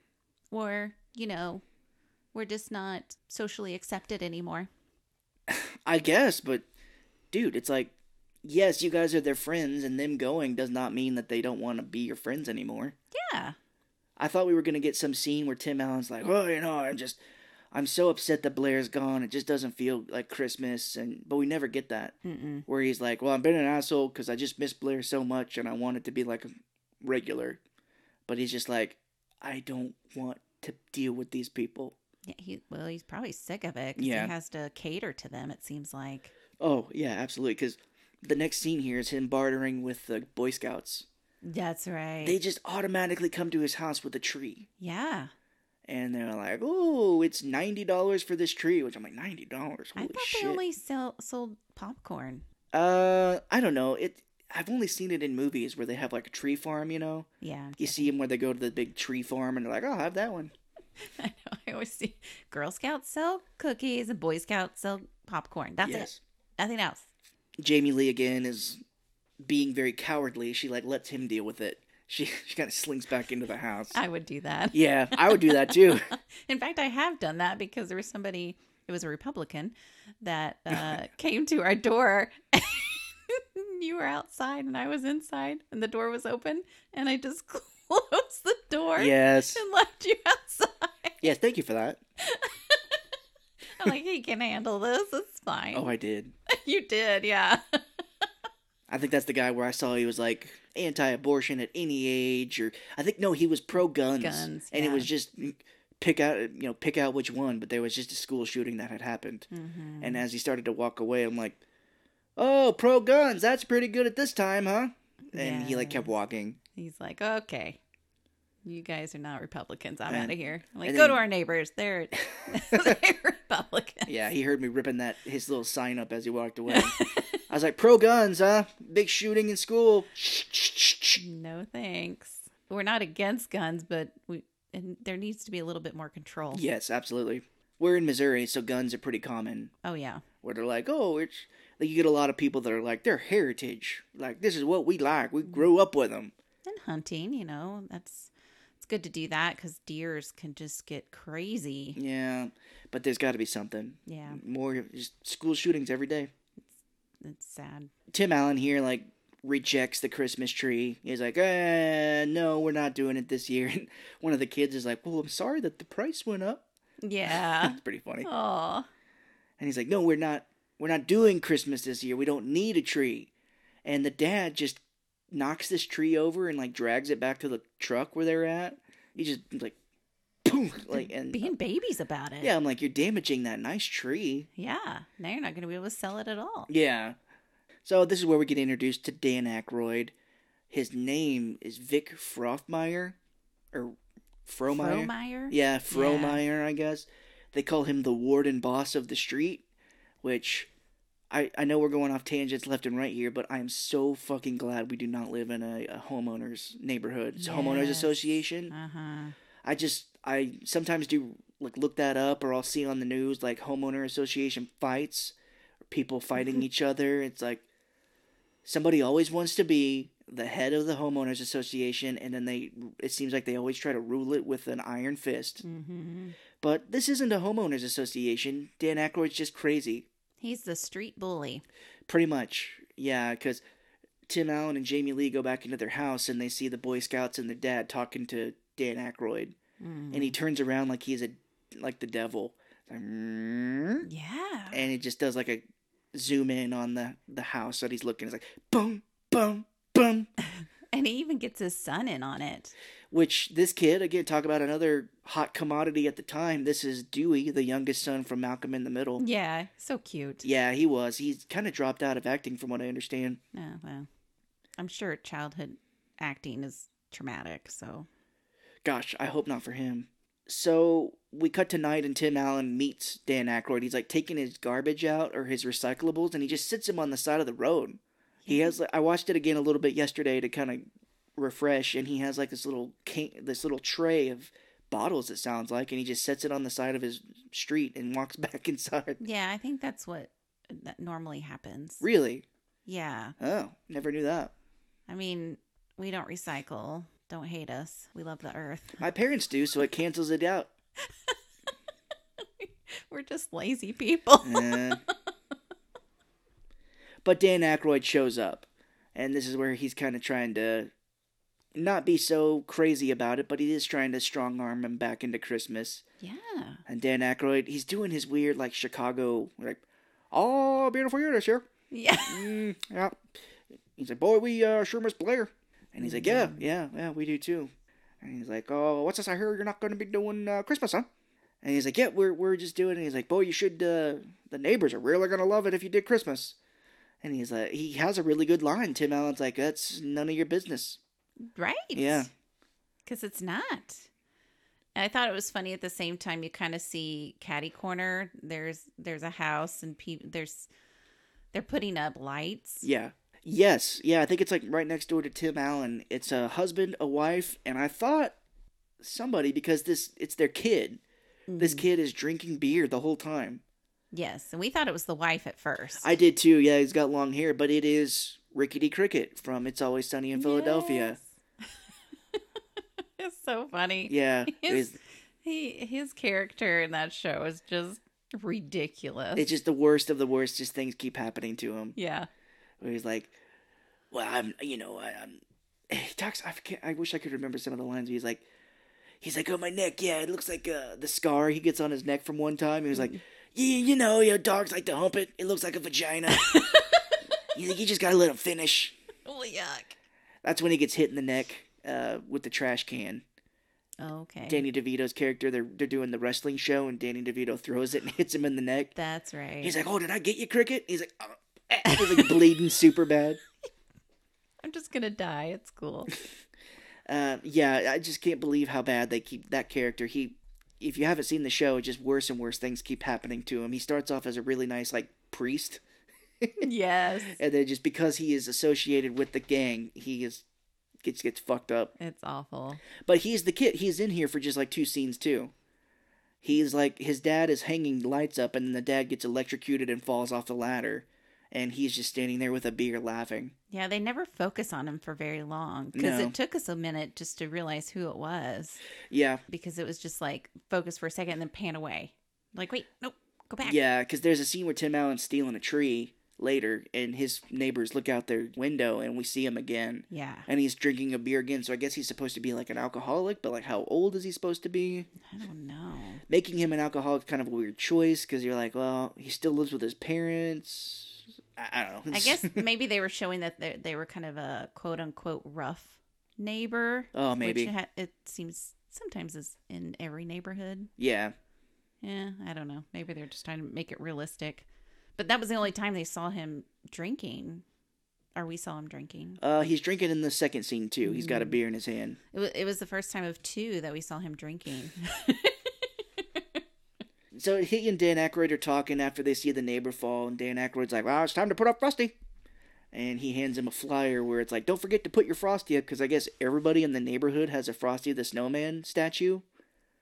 or you know, we're just not socially accepted anymore. I guess, but dude, it's like, yes, you guys are their friends, and them going does not mean that they don't want to be your friends anymore. Yeah, I thought we were gonna get some scene where Tim Allen's like, oh, you know, I'm just, I'm so upset that Blair's gone. It just doesn't feel like Christmas, and but we never get that. Mm-mm. Where he's like, well, I've been an asshole because I just miss Blair so much, and I want it to be like a regular. But he's just like, I don't want to deal with these people. yeah. He well, he's probably sick of it. Yeah. he has to cater to them. It seems like. Oh yeah, absolutely. Because the next scene here is him bartering with the Boy Scouts. That's right. They just automatically come to his house with a tree, yeah. And they're like, "Oh, it's ninety dollars for this tree," which I'm like, ninety dollars. I thought shit! they only sell sold popcorn. Uh, I don't know. It. I've only seen it in movies where they have like a tree farm. You know, Yeah. you see them where they go to the big tree farm, and they're like, "Oh, I'll have that one." I know. I always see Girl Scouts sell cookies and Boy Scouts sell popcorn. That's yes. it. Nothing else. Jamie Lee again is being very cowardly. She like lets him deal with it. She she kind of slinks back into the house. I would do that. yeah, I would do that too. In fact, I have done that because there was somebody, it was a Republican, that uh, came to our door. you were outside and I was inside, and the door was open, and I just closed the door yes. and left you outside. Yes, thank you for that. I'm like, he can handle this. It's fine. Oh, I did. you did, yeah. I think that's the guy where I saw he was like anti-abortion at any age, or I think no, he was pro-guns, Guns, and it was just mm, pick out, you know, pick out which one. But there was just a school shooting that had happened, Mhm. and as he started to walk away, I'm like, "Oh, pro-guns, that's pretty good at this time, huh?" And he like kept walking. He's like, okay, you guys are not Republicans. I'm And- out of here. I'm like, go then- to our neighbors. They're, they're Republicans. Yeah, he heard me ripping that his little sign up as he walked away. I was like, "Pro-guns, huh? Big shooting in school." No thanks. We're not against guns, but we and there needs to be a little bit more control. Yes, absolutely. We're in Missouri, so guns are pretty common. Oh yeah. where they're like, oh, it's like you get a lot of people that are like, they're heritage. Like this is what we like. We grew up with them. And hunting, you know, that's it's good to do that because deers can just get crazy. Yeah, but there's got to be something Yeah, more. Just school shootings every day. It's sad. Tim Allen here like rejects the Christmas tree. He's like, eh, no, we're not doing it this year. And one of the kids is like, well, I'm sorry that the price went up. Yeah. It's pretty funny. Oh. And he's like, no, we're not. We're not doing Christmas this year. We don't need a tree. And the dad just knocks this tree over and like drags it back to the truck where they're at. He just like, like and Being babies about it. yeah, I'm like, you're damaging that nice tree. Yeah. Now you're not going to be able to sell it at all. Yeah. So this is where we get introduced to Dan Aykroyd. His name is Vic Frothmeyer, or Frohmeyer. Frohmeyer? Yeah, Frohmeyer, I guess. They call him the warden boss of the street, which I I know we're going off tangents left and right here, but I am so fucking glad we do not live in a, a homeowners neighborhood, it's a homeowners association. Uh huh. I just I sometimes do like look that up, or I'll see on the news like homeowner association fights, or people fighting each other. It's like somebody always wants to be the head of the homeowners association, and then they it seems like they always try to rule it with an iron fist. Mm-hmm. But this isn't a homeowners association. Dan Aykroyd's just crazy. He's the street bully. Pretty much. Yeah, because Tim Allen and Jamie Lee go back into their house and they see the Boy Scouts and their dad talking to Dan Aykroyd. Mm. And he turns around like he's a like the devil. Like, "Mm," Yeah. and it just does like a zoom in on the, the house that he's looking. It's like boom, boom, boom. And he even gets his son in on it. Which this kid, again, talk about another hot commodity at the time. This is Dewey, the youngest son from Malcolm in the Middle. Yeah. So cute. Yeah, he was. He's kind of dropped out of acting, from what I understand. Oh, well. I'm sure childhood acting is traumatic. So, Gosh, I hope not for him. So we cut to night and Tim Allen meets Dan Aykroyd. He's like taking his garbage out or his recyclables and he just sits him on the side of the road. He hmm. has like I watched it again a little bit yesterday to kind of refresh and he has like this little can- this little tray of bottles it sounds like and he just sets it on the side of his street and walks back inside. Yeah, I think that's what that normally happens. Really? Yeah. Oh, never knew that. I mean, we don't recycle. Don't hate us. We love the earth. My parents do, so it cancels it out. We're just lazy people. But Dan Aykroyd shows up, and this is where he's kind of trying to not be so crazy about it, but he is trying to strong arm him back into Christmas. yeah. And Dan Aykroyd, he's doing his weird like Chicago like, oh, beautiful year this year. Yeah. Mm, yeah. He's like, boy, we uh, sure miss Blair. And he's like, yeah, yeah, yeah, we do too. And he's like, oh, what's this? I heard you're not going to be doing uh, Christmas, huh? And he's like, yeah, we're we're just doing. it. And he's like, boy, you should. Uh, the neighbors are really gonna love it if you did Christmas. And he's like, he has a really good line. Tim Allen's like, that's none of your business. Right. Yeah. Because it's not. And I thought it was funny at the same time you kind of see Caddy Corner. There's there's a house and pe- there's they're putting up lights. Yeah. Yes. Yeah. I think it's like right next door to Tim Allen. It's a husband, a wife, and I thought somebody because this it's their kid. This Mm. kid is drinking beer the whole time. Yes, and we thought it was the wife at first. I did too. Yeah, he's got long hair, but it is Rickety Cricket from It's Always Sunny in Philadelphia. Yes. it's so funny. Yeah. His, he his character in that show is just ridiculous. it's just the worst of the worst. Just things keep happening to him. yeah. Where he's like, "Well, I'm, you know, I, I'm." He talks. I forget. I wish I could remember some of the lines. He's like, he's like, "Oh, my neck. Yeah, it looks like uh, the scar he gets on his neck from one time." He was like, "Yeah, you know, your dogs like to hump it. It looks like a vagina." you, you just gotta let him finish. Oh yuck. That's when he gets hit in the neck uh, with the trash can. Okay. Danny DeVito's character, they're they're doing the wrestling show, and Danny DeVito throws it and hits him in the neck. That's right. He's like, "Oh, did I get you, Cricket?" He's like, oh. Like bleeding super bad. I'm just gonna die. It's cool. Uh, yeah, I just can't believe how bad they keep that character. He, if you haven't seen the show, just worse and worse things keep happening to him. He starts off as a really nice like priest, yes. and then just because he is associated with the gang, he is gets gets fucked up. It's awful. But he's the kid. He's in here for just like two scenes too. He's like his dad is hanging lights up, and then the dad gets electrocuted and falls off the ladder, and he's just standing there with a beer laughing. Yeah, they never focus on him for very long because No. it took us a minute just to realize who it was Yeah, because it was just like focus for a second and then pan away. Like, wait, nope, go back. yeah. Because there's a scene where Tim Allen's stealing a tree later, and his neighbors look out their window, and we see him again, Yeah. and he's drinking a beer again. So I guess he's supposed to be like an alcoholic, but like how old is he supposed to be? I don't know. Making him an alcoholic is kind of a weird choice because you're like, well, he still lives with his parents. I, I don't know. I guess maybe they were showing that they they were kind of a quote unquote rough neighbor. Oh, maybe. Which ha- it seems sometimes is in every neighborhood. yeah. Yeah, I don't know. Maybe they're just trying to make it realistic. But that was the only time they saw him drinking, or we saw him drinking. Uh, he's drinking in the second scene too. He's Mm. got a beer in his hand. It was, it was the first time of two that we saw him drinking. So he and Dan Aykroyd are talking after they see the neighbor fall, and Dan Aykroyd's like, "Well, it's time to put up Frosty," and he hands him a flyer where it's like, "Don't forget to put your Frosty up," because I guess everybody in the neighborhood has a Frosty the Snowman statue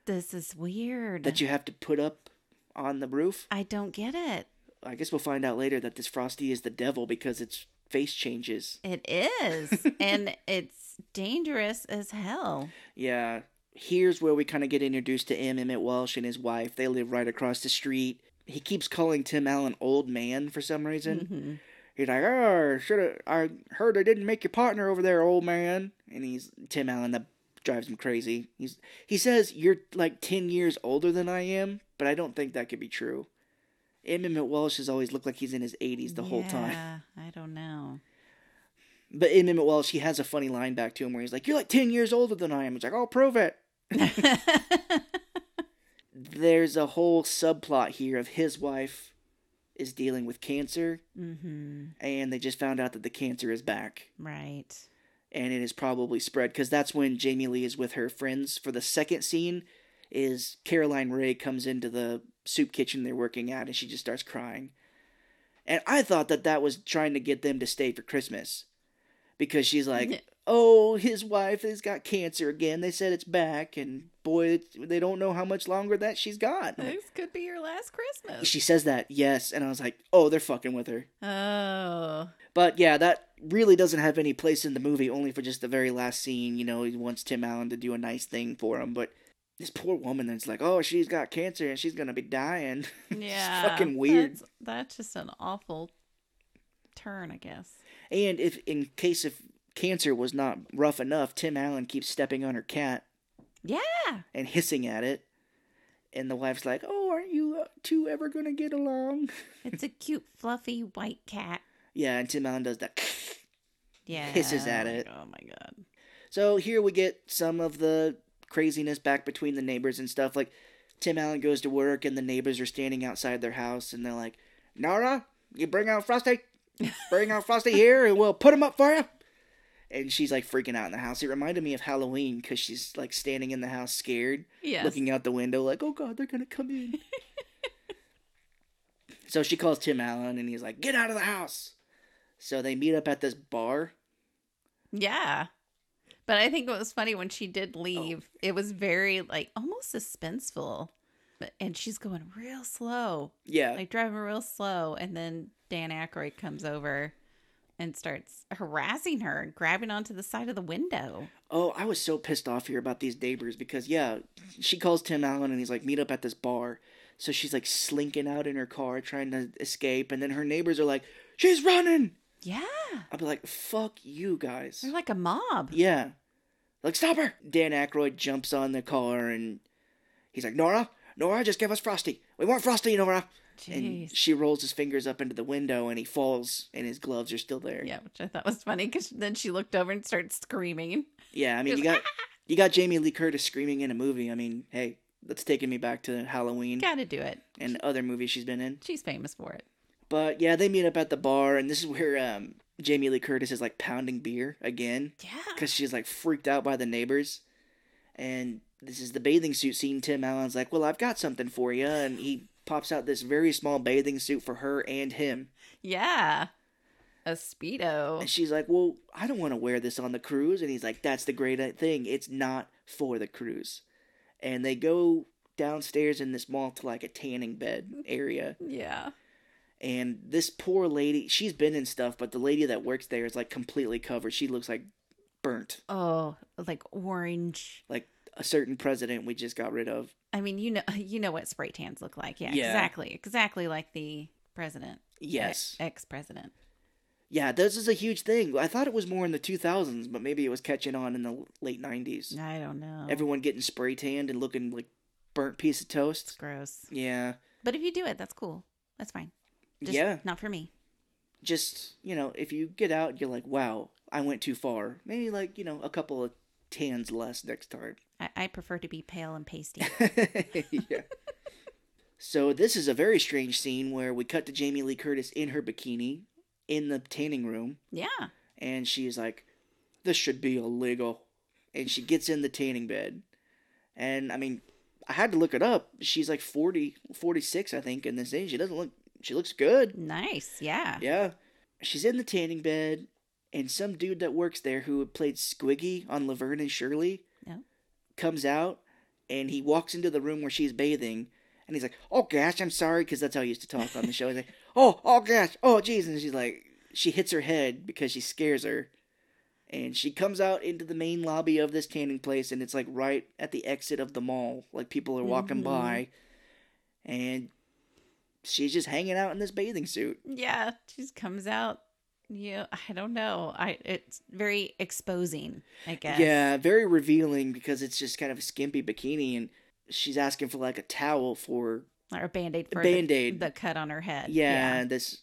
this is weird. that you have to put up on the roof. I don't get it. I guess we'll find out later that this Frosty is the devil because its face changes. It is, and it's dangerous as hell. Yeah. Here's where we kind of get introduced to M. Emmett Walsh and his wife. They live right across the street. He keeps calling Tim Allen old man for some reason. Mhm. He's like, "Oh, should. I heard I didn't make your partner over there, old man." And he's Tim Allen. That drives him crazy. He's he says you're like ten years older than I am, but I don't think that could be true. M. Emmett Walsh has always looked like he's in his eighties the whole time. Yeah, I don't know. But M. Emmett Walsh, he has a funny line back to him where he's like, "You're like ten years older than I am." It's like, "Oh, prove it." There's a whole subplot here of his wife is dealing with cancer, mm-hmm. and they just found out that the cancer is back. Right. and it is probably spread because that's when Jamie Lee is with her friends for the second scene. is Caroline Rhea comes into the soup kitchen they're working at and she just starts crying. And I thought that that was trying to get them to stay for Christmas. Because she's like, oh, his wife has got cancer again. They said it's back. And boy, they don't know how much longer that she's got. This could be your last Christmas. She says that, yes. And I was like, oh, they're fucking with her. Oh. But yeah, that really doesn't have any place in the movie, only for just the very last scene. You know, he wants Tim Allen to do a nice thing for him. But this poor woman that's like, oh, she's got cancer and she's going to be dying. Yeah. it's fucking weird. That's, that's just an awful turn, I guess. And if, in case if cancer was not rough enough, Tim Allen keeps stepping on her cat Yeah. and hissing at it. And the wife's like, oh, aren't you uh, two ever going to get along? It's a cute, fluffy white cat. Yeah, and Tim Allen does that. Yeah. Hisses at it. Oh my god. So here we get some of the craziness back between the neighbors and stuff. Like Tim Allen goes to work and the neighbors are standing outside their house and they're like, Nora, you bring out Frosty? Bring out Frosty here and we'll put him up for you. And she's like freaking out in the house. It reminded me of Halloween because she's like standing in the house scared, Yes. looking out the window like, oh God, they're going to come in. so she calls Tim Allen and he's like, get out of the house. So they meet up at this bar. Yeah. But I think it was funny when she Oh. did leave. It was very like almost suspenseful. And she's going real slow. Yeah. Like driving real slow. And then Dan Aykroyd comes over and starts harassing her and grabbing onto the side of the window. Oh, I was so pissed off here about these neighbors because yeah, she calls Tim Allen and he's like, meet up at this bar. So she's like slinking out in her car trying to escape, and then her neighbors are like, she's running. Yeah. I'll be like, fuck you guys. They're like a mob. Yeah, like stop her. Dan Aykroyd jumps on the car and he's like, Nora, Nora, just give us Frosty. We want Frosty, Nora. And she rolls his fingers up into the window and he falls and his gloves are still there. Yeah, which I thought was funny because then she looked over and started screaming. Yeah, I mean, you got you got Jamie Lee Curtis screaming in a movie. I mean, hey, that's taking me back to Halloween Gotta do it. and other movies she's been in. She's famous for it. But yeah, they meet up at the bar, and this is where um, Jamie Lee Curtis is like pounding beer again Yeah. because she's like freaked out by the neighbors. And this is the bathing suit scene. Tim Allen's like, "Well, I've got something for you," and he pops out this very small bathing suit for her and him. Yeah. A Speedo. And she's like, "Well, I don't want to wear this on the cruise." And he's like, "That's the great uh, thing. It's not for the cruise." And they go downstairs in this mall to like a tanning bed area. Yeah. And this poor lady, she's been in stuff, but the lady that works there is like completely covered. She looks like burnt, Oh, like orange. like a certain president we just got rid of. I mean, you know, you know what spray tans look like. Yeah, Yeah. exactly, exactly like the president. Yes. ex president. Yeah, this is a huge thing. I thought it was more in the 2000s, but maybe it was catching on in the late 90s. I don't know. Everyone getting spray tanned and looking like burnt piece of toast. It's gross. Yeah. But if you do it, that's cool. That's fine. Just yeah. not for me. just you know if you get out you're like wow i went too far maybe like you know a couple of tans less next time I, I prefer to be pale and pasty. yeah so this is a very strange scene where we cut to jamie lee curtis in her bikini in the tanning room yeah. and she's like this should be illegal and she gets in the tanning bed and i mean i had to look it up she's like 40 46 i think in this age she doesn't look she looks good Nice. Yeah. Yeah. She's in the tanning bed, and some dude that works there who played Squiggy on Laverne and Shirley Yeah. Comes out and he walks into the room where she's bathing and he's like, Oh gosh, I'm sorry, because that's how he used to talk on the show. He's like, Oh, oh gosh, oh jeez. And she's like, she hits her head because she scares her. And she comes out into the main lobby of this tanning place, and it's like right at the exit of the mall. Like people are walking Mhm. by, and she's just hanging out in this bathing suit. Yeah. She just comes out. Yeah. I don't know. I. It's very exposing. I guess. Yeah, very revealing because it's just kind of a skimpy bikini, and she's asking for like a towel for Or a band aid for Band-Aid. The, the cut on her head. yeah, and this,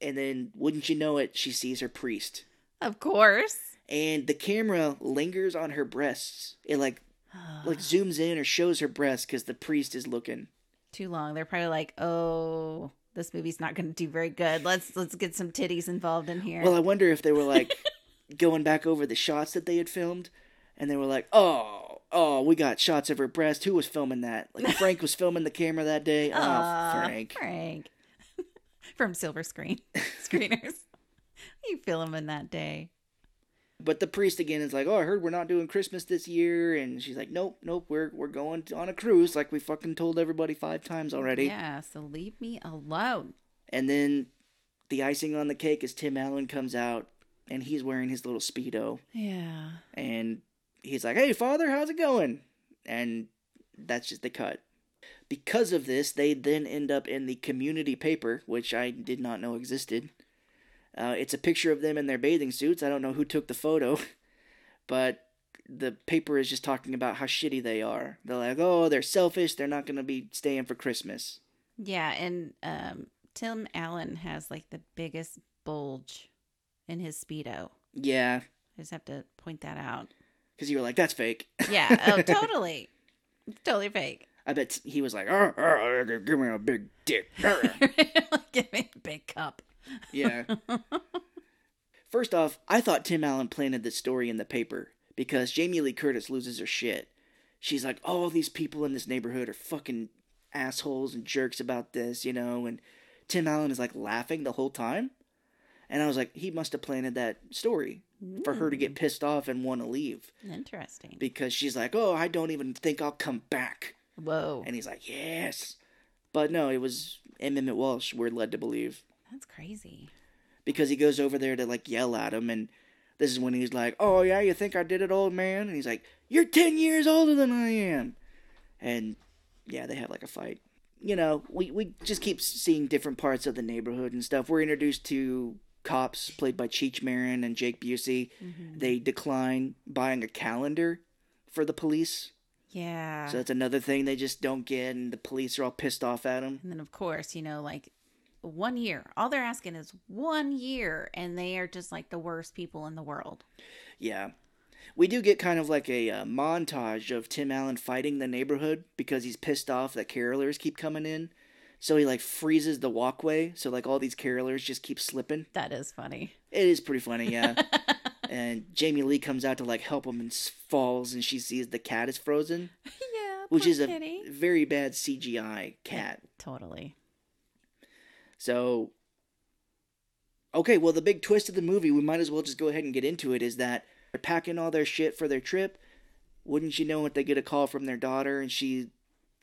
and then wouldn't you know it, she sees her priest, Of course. and the camera lingers on her breasts. It like like zooms in or shows her breasts because the priest is looking. Too long. They're probably like, oh, this movie's not going to do very good. Let's let's get some titties involved in here. Well, I wonder if they were like going back over the shots that they had filmed, and they were like, "Oh, oh, we got shots of her breast. Who was filming that? Like Frank was filming the camera that day. Oh, Frank. Frank. From Silver Screen Screeners. you filming that day. But the priest again is like, "Oh, I heard we're not doing Christmas this year," and she's like, "Nope, nope, we're we're going on a cruise, like we fucking told everybody five times already." Yeah, so leave me alone. And then the icing on the cake is Tim Allen comes out, and he's wearing his little speedo, Yeah. and he's like, "Hey, father, how's it going?" And that's just the cut. Because of this, they then end up in the community paper, which I did not know existed. Uh, it's a picture of them in their bathing suits. I don't know who took the photo, but the paper is just talking about how shitty they are. They're like, oh, they're selfish. They're not going to be staying for Christmas. Yeah, and um, Tim Allen has like the biggest bulge in his Speedo. Yeah, I just have to point that out. because you were like, that's fake. Yeah, oh, totally. It's totally fake. I bet he was like, "Arr, arr, arr, give me a big dick. Arr." Give me a big cup. Yeah. First off, I thought Tim Allen planted this story in the paper because Jamie Lee Curtis loses her shit. She's like, oh, all these people in this neighborhood are fucking assholes and jerks about this, you know, and Tim Allen is like laughing the whole time. And I was like, he must have planted that story for her to get hmm. pissed off and want to leave Interesting. because she's like, oh, I don't even think I'll come back. Whoa. And he's like, yes. But no, it was M. Emmett Walsh, we're led to believe. That's crazy. Because he goes over there to like yell at him, and this is when he's like, oh, yeah, you think I did it, old man? And he's like, you're 10 years older than I am. And yeah, they have like a fight. You know, we, we just keep seeing different parts of the neighborhood and stuff. We're introduced to cops played by Cheech Marin and Jake Busey. Mm-hmm. They decline buying a calendar for the police. Yeah. So that's another thing they just don't get, and the police are all pissed off at them. and then, of course, you know, like one year. All they're asking is one year, and they are just like the worst people in the world. Yeah. We do get kind of like a uh, montage of Tim Allen fighting the neighborhood because he's pissed off that carolers keep coming in. So he like freezes the walkway, so like all these carolers just keep slipping. That is funny. It is pretty funny, yeah. and Jamie Lee comes out to like help him and falls, and she sees the cat is frozen, yeah. which is a kitty. very bad CGI cat. Totally. So, okay, well, the big twist of the movie, we might as well just go ahead and get into it, is that they're packing all their shit for their trip. Wouldn't you know it, they get a call from their daughter, and she.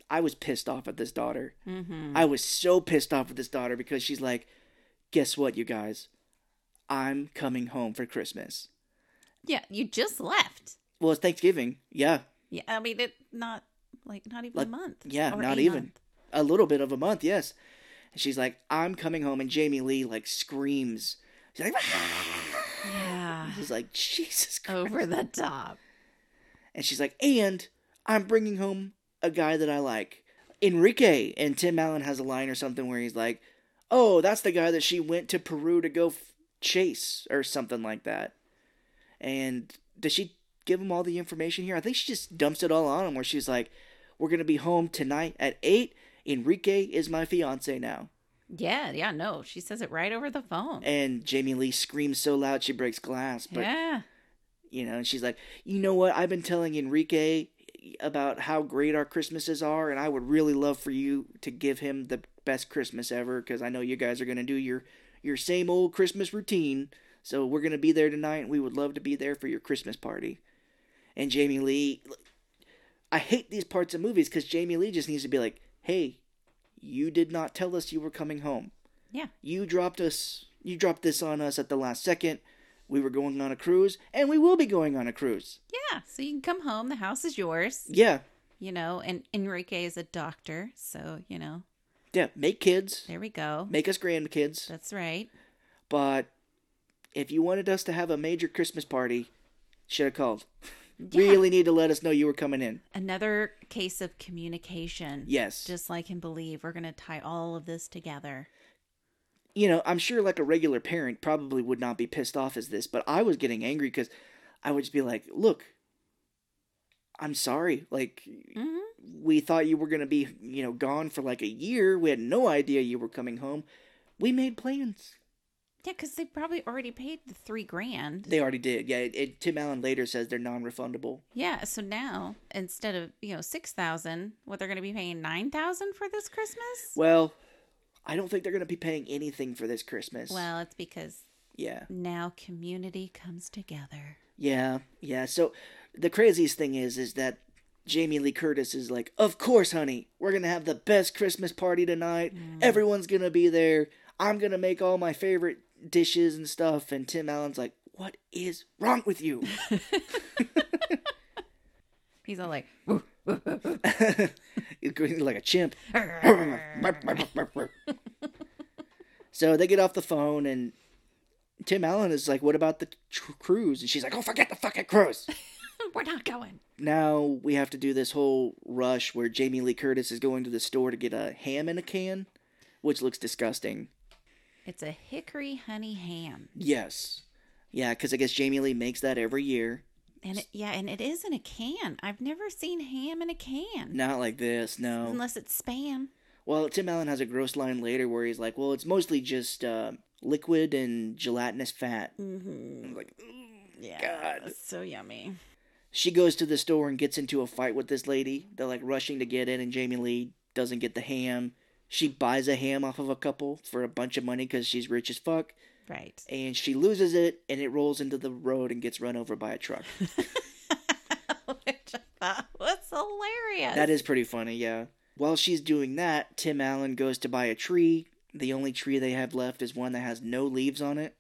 I was pissed off at this daughter. Mm-hmm. I was so pissed off at this daughter because she's like, guess what, you guys? I'm coming home for Christmas. Yeah, you just left. Well, it's Thanksgiving. Yeah. Yeah, I mean, it not like not even Like, a month. yeah, not even. month. A little bit of a month, yes. And she's like, I'm coming home, and Jamie Lee, like, screams. She's like, Yeah, She's like, Jesus Christ. over the top. And she's like, and I'm bringing home a guy that I like, Enrique. And Tim Allen has a line or something where he's like, oh, that's the guy that she went to Peru to go f- chase or something like that. And does she give him all the information here? I think she just dumps it all on him where she's like, we're going to be home tonight at 8. Enrique is my fiance now. Yeah, yeah, no, she says it right over the phone. And Jamie Lee screams so loud she breaks glass. But yeah, you know and she's like you know what i've been telling enrique about how great our christmases are and i would really love for you to give him the best christmas ever because i know you guys are going to do your your same old christmas routine so we're going to be there tonight and we would love to be there for your christmas party and jamie lee i hate these parts of movies because jamie lee just needs to be like hey you did not tell us you were coming home yeah, you dropped us you dropped this on us at the last second we were going on a cruise and we will be going on a cruise yeah. So you can come home. The house is yours. yeah You know, and Enrique is a doctor, so you know, yeah make kids there we go. make us grandkids That's right. but if you wanted us to have a major christmas party should have called Yeah. really need to let us know you were coming in Another case of communication. yes Just like in Believe, we're going to tie all of this together. you know i'm sure like a regular parent probably would not be pissed off as this but i was getting angry because i would just be like look i'm sorry like hmm we thought you were going to be, you know, gone for like a year. We had no idea you were coming home. We made plans. Yeah, because they probably already paid the three grand. They already did. Yeah, it, it, Tim Allen later says they're non-refundable. Yeah, so now instead of you know six thousand, what they're going to be paying nine thousand for this Christmas? Well, I don't think they're going to be paying anything for this Christmas. Well, it's because yeah, now community comes together. yeah, yeah. So the craziest thing is, is that Jamie Lee Curtis is like, "Of course, honey, we're gonna have the best Christmas party tonight. Mm. Everyone's gonna be there. I'm gonna make all my favorite dishes and stuff." And Tim Allen's like, "What is wrong with you?" He's all like, He's going like a chimp. so they get off the phone, and Tim Allen is like, "What about the tr- cruise?" And she's like, "Oh, forget the fucking cruise." "We're not going." now we have to do this whole rush where Jamie Lee Curtis is going to the store to get a ham in a can, which looks disgusting. It's a hickory honey ham, Yes, yeah, because I guess Jamie Lee makes that every year. and it, yeah, and it is in a can. I've never seen ham in a can Not like this, no. unless it's spam. Well, Tim Allen has a gross line later where he's like, "Well, it's mostly just uh, liquid and gelatinous fat." Mm-hmm. I'm like, Yeah, God. so yummy. She goes to the store and gets into a fight with this lady. They're like rushing to get in, and Jamie Lee doesn't get the ham. She buys a ham off of a couple for a bunch of money because she's rich as fuck, Right. and she loses it, and it rolls into the road and gets run over by a truck. Which I thought was hilarious. that is pretty funny, yeah. While she's doing that, Tim Allen goes to buy a tree. The only tree they have left is one that has no leaves on it.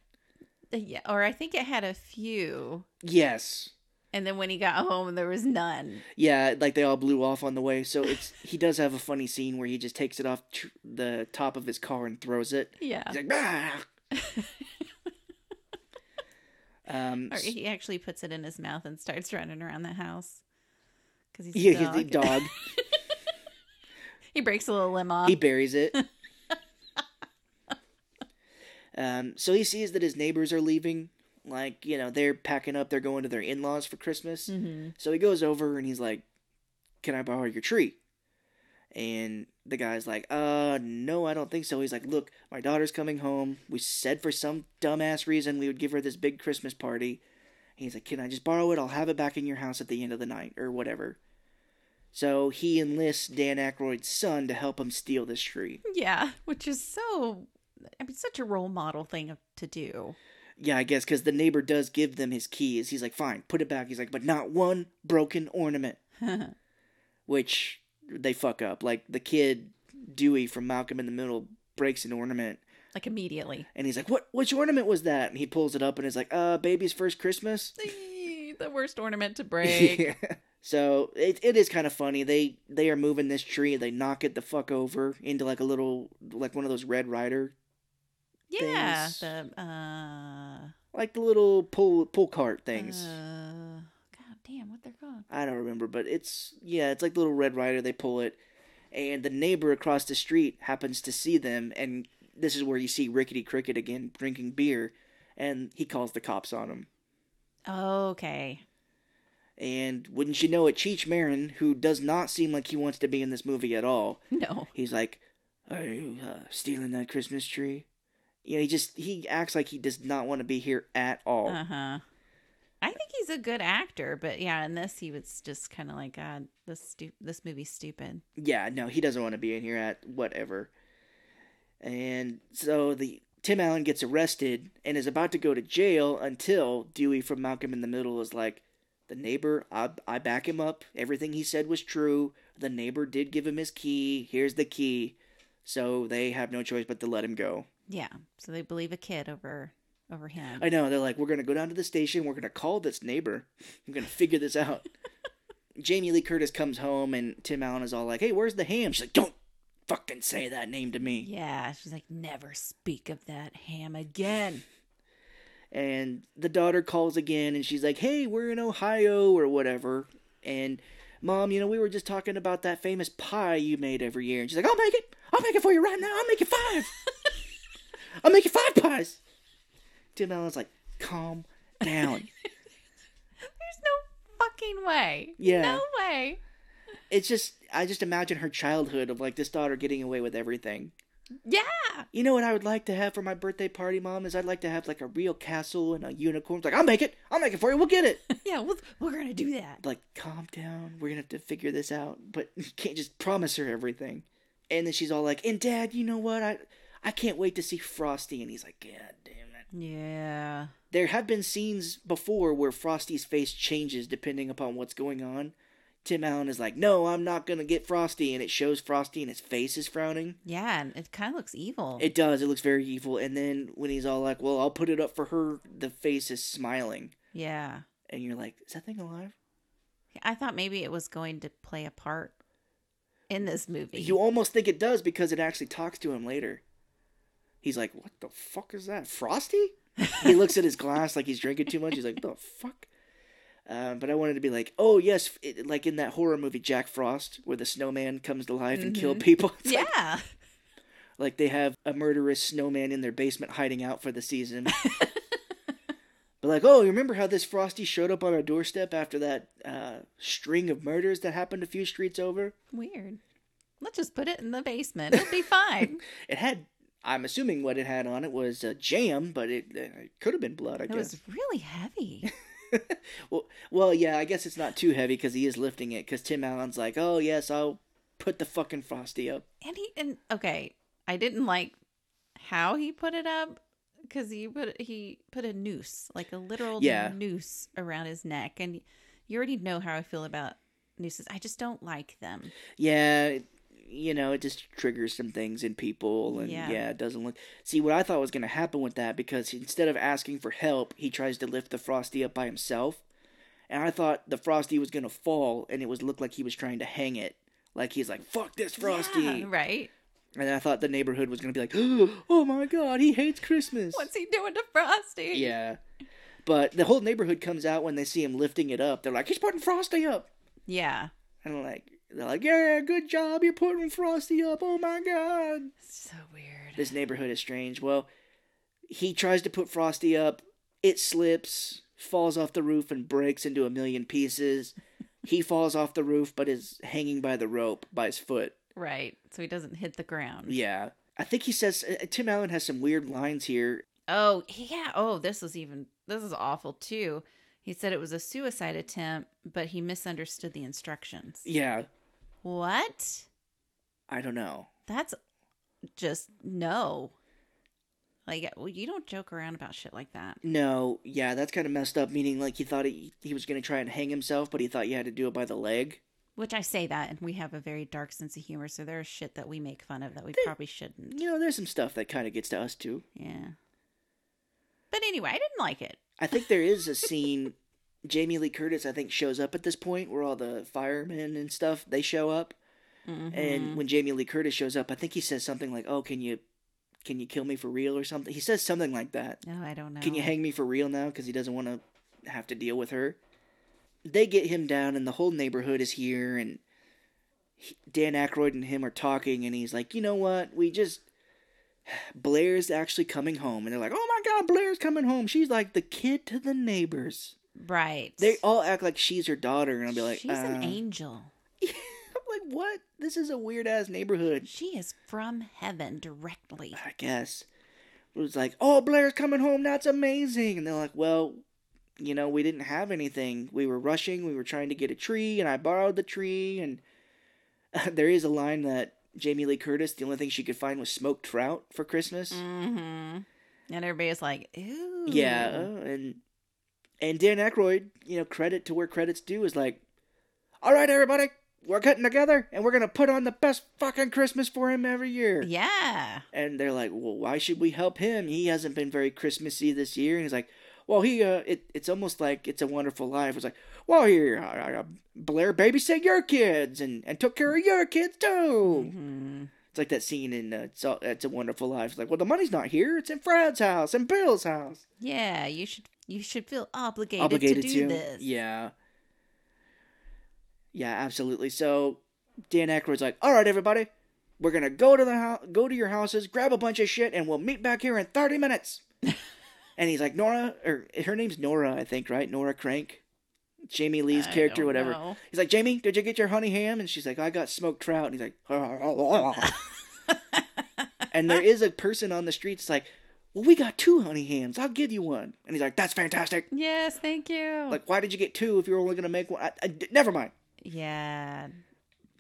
Uh, yeah, or I think it had a few, Yes. And then when he got home, there was none. Yeah, like they all blew off on the way. So it's he does have a funny scene where he just takes it off tr- the top of his car and throws it. Yeah. He's like, um, Or he actually puts it in his mouth and starts running around the house because he's yeah, a dog. he's the dog. he breaks a little limb off. he buries it. um, so he sees that his neighbors are leaving. Like you know, they're packing up. They're going to their in laws for Christmas. hmm So he goes over and he's like, "Can I borrow your tree?" And the guy's like, "Uh, no, I don't think so." He's like, "Look, my daughter's coming home. We said for some dumbass reason we would give her this big Christmas party." He's like, "Can I just borrow it? I'll have it back in your house at the end of the night or whatever." So he enlists Dan Aykroyd's son to help him steal this tree. Yeah, which is so. I mean, such a role model thing to do. Yeah, I guess because the neighbor does give them his keys. He's like, "Fine, put it back." He's like, "But not one broken ornament." which they fuck up. Like the kid Dewey from Malcolm in the Middle breaks an ornament, like immediately. and he's like, "What? Which ornament was that?" And he pulls it up, and is like, "Uh, baby's first Christmas. the worst ornament to break. Yeah. So it, it is kind of funny. They they are moving this tree. They knock it the fuck over into like a little like one of those Red Rider, yeah. Things. The uh, like the little pull pull cart things. uh, God damn, what they're called? I don't remember, but it's yeah, it's like the little Red Rider. They pull it, and the neighbor across the street happens to see them, and this is where you see Rickety Cricket again drinking beer, and he calls the cops on him. Okay. And wouldn't you know it, Cheech Marin, who does not seem like he wants to be in this movie at all, No. he's like, "Are you uh, stealing that Christmas tree?" You know, he just he acts like he does not want to be here at all. Uh huh. I think he's a good actor, but yeah, in this he was just kind of like, God, this stu- this movie's stupid. Yeah, no, he doesn't want to be in here at whatever. And so the Tim Allen gets arrested and is about to go to jail until Dewey from Malcolm in the Middle is like, the neighbor, I, I back him up. Everything he said was true. The neighbor did give him his key. Here's the key. So they have no choice but to let him go. Yeah, so they believe a kid over over him. I know. They're like, we're going to go down to the station. We're going to call this neighbor. We're going to figure this out. Jamie Lee Curtis comes home and Tim Allen is all like, hey, where's the ham? She's like, don't fucking say that name to me. yeah, she's like, never speak of that ham again. And the daughter calls again and she's like, hey, we're in Ohio or whatever. And mom, you know, we were just talking about that famous pie you made every year. And she's like, I'll make it. I'll make it for you right now. I'll make you five. I'll make you five pies. Tim Allen's like, calm down. There's no fucking way. Yeah. No way. it's just I just imagine her childhood of like this daughter getting away with everything. Yeah. You know what I would like to have for my birthday party, Mom? Is I'd like to have like a real castle and a unicorn. It's like, I'll make it. I'll make it for you. We'll get it. Yeah, we'll, we're going to do that. like, calm down. We're gonna have to figure this out. But you can't just promise her everything. And then she's all like, and Dad, you know what? I I can't wait to see Frosty. And he's like, God damn it. Yeah. There have been scenes before where Frosty's face changes depending upon what's going on. Tim Allen is like, No, I'm not gonna get Frosty, and it shows Frosty and his face is frowning. Yeah, and it kind of looks evil. It does, it looks very evil. And then when he's all like, Well, I'll put it up for her, the face is smiling. yeah. And you're like, Is that thing alive? I thought maybe it was going to play a part in this movie. You almost think it does because it actually talks to him later. He's like, "What the fuck is that, Frosty?" he looks at his glass like he's drinking too much. He's like, "The fuck." Um, but I wanted to be like, "Oh yes," it, like in that horror movie Jack Frost, where the snowman comes to life and kill people. It's like, yeah. like they have a murderous snowman in their basement hiding out for the season. but like, oh, you remember how this Frosty showed up on our doorstep after that uh, string of murders that happened a few streets over? Weird. Let's just put it in the basement. It'll be fine. It had, I'm assuming what it had on it was uh, jam, but it, uh, it could have been blood, I it guess. was really heavy. well, well, yeah, I guess it's not too heavy because he is lifting it. Because Tim Allen's like, oh yes, I'll put the fucking frosty up. And he and okay, I didn't like how he put it up because he put he put a noose, like a literal Yeah. noose around his neck, and you already know how I feel about nooses. I just don't like them. Yeah, it- you know, it just triggers some things in people, and Yeah. yeah. it doesn't look. See, what I thought was going to happen with that because instead of asking for help, he tries to lift the frosty up by himself, and I thought the frosty was going to fall, and it was looked like he was trying to hang it. Like he's like, "Fuck this frosty," Yeah, right? and I thought the neighborhood was going to be like, "Oh my god, he hates Christmas." What's he doing to Frosty? Yeah. But the whole neighborhood comes out when they see him lifting it up. They're like, he's putting Frosty up. Yeah. And I'm like, they're like, yeah, good job. You're putting Frosty up. Oh my God. So weird. This neighborhood is strange. Well, he tries to put Frosty up. It slips, falls off the roof, and breaks into a million pieces. he falls off the roof, but is hanging by the rope by his foot. Right. So he doesn't hit the ground. Yeah. I think he says, uh, Tim Allen has some weird lines here. Oh, yeah. Oh, this was even this is awful too. He said it was a suicide attempt, but he misunderstood the instructions. Yeah. What? I don't know. That's just no. Like well, you don't joke around about shit like that. No, yeah, that's kind of messed up. Meaning, like he thought he, he was gonna try and hang himself, but he thought you had to do it by the leg. Which I say that, and we have a very dark sense of humor, so there's shit that we make fun of that we probably shouldn't. You know, there's some stuff that kind of gets to us too. Yeah. But anyway, I didn't like it. I think there is a scene. Jamie Lee Curtis, I think, shows up at this point where all the firemen and stuff they show up, Mm-hmm. and when Jamie Lee Curtis shows up, I think he says something like, "Oh, can you, can you kill me for real or something?" He says something like that. No, I don't know. Can you hang me for real now? Because he doesn't want to have to deal with her. They get him down, and the whole neighborhood is here, and he- Dan Aykroyd and him are talking, and he's like, "You know what? We just Blair's actually coming home," and they're like, "Oh my God, Blair's coming home! She's like the kid to the neighbors." Right. They all act like she's her daughter, and I'll be like, She's an uh, angel. I'm like, what? This is a weird ass neighborhood. She is from heaven directly. I guess. It was like, oh, Blair's coming home. That's amazing. And they're like, well, you know, we didn't have anything. We were rushing. We were trying to get a tree, and I borrowed the tree. And there is a line that Jamie Lee Curtis, the only thing she could find was smoked trout for Christmas. Mm-hmm. And everybody's like, ooh. Yeah, and and Dan Aykroyd, you know, credit to where credit's due is like, all right, everybody, we're getting together and we're gonna put on the best fucking Christmas for him every year. Yeah. And they're like, well, why should we help him? He hasn't been very Christmassy this year. And he's like, well, he, uh, it, it's almost like It's a Wonderful Life. It's like, well, here, uh, uh, Blair babysit your kids and, and took care of your kids too. hmm It's like that scene in uh, it's, all, it's a Wonderful Life. It's like, well, the money's not here. It's in Fred's house and Bill's house. Yeah, you should you should feel obligated, Obligated to do to. this. Yeah. Yeah, absolutely. So Dan Aykroyd's like, all right, everybody, we're gonna go to the house, go to your houses, grab a bunch of shit, and we'll meet back here in thirty minutes. and he's like, Nora, or her name's Nora, I think, right? Nora Krank, Jamie Lee's I character, whatever. know. He's like, Jamie, did you get your honey ham? And she's like, I got smoked trout. And he's like, and there is a person on the street that's like, "Well, we got two honey hams. I'll give you one." And he's like, "That's fantastic." yes, thank you. Like, why did you get two if you're only gonna make one? I, I, never mind. yeah.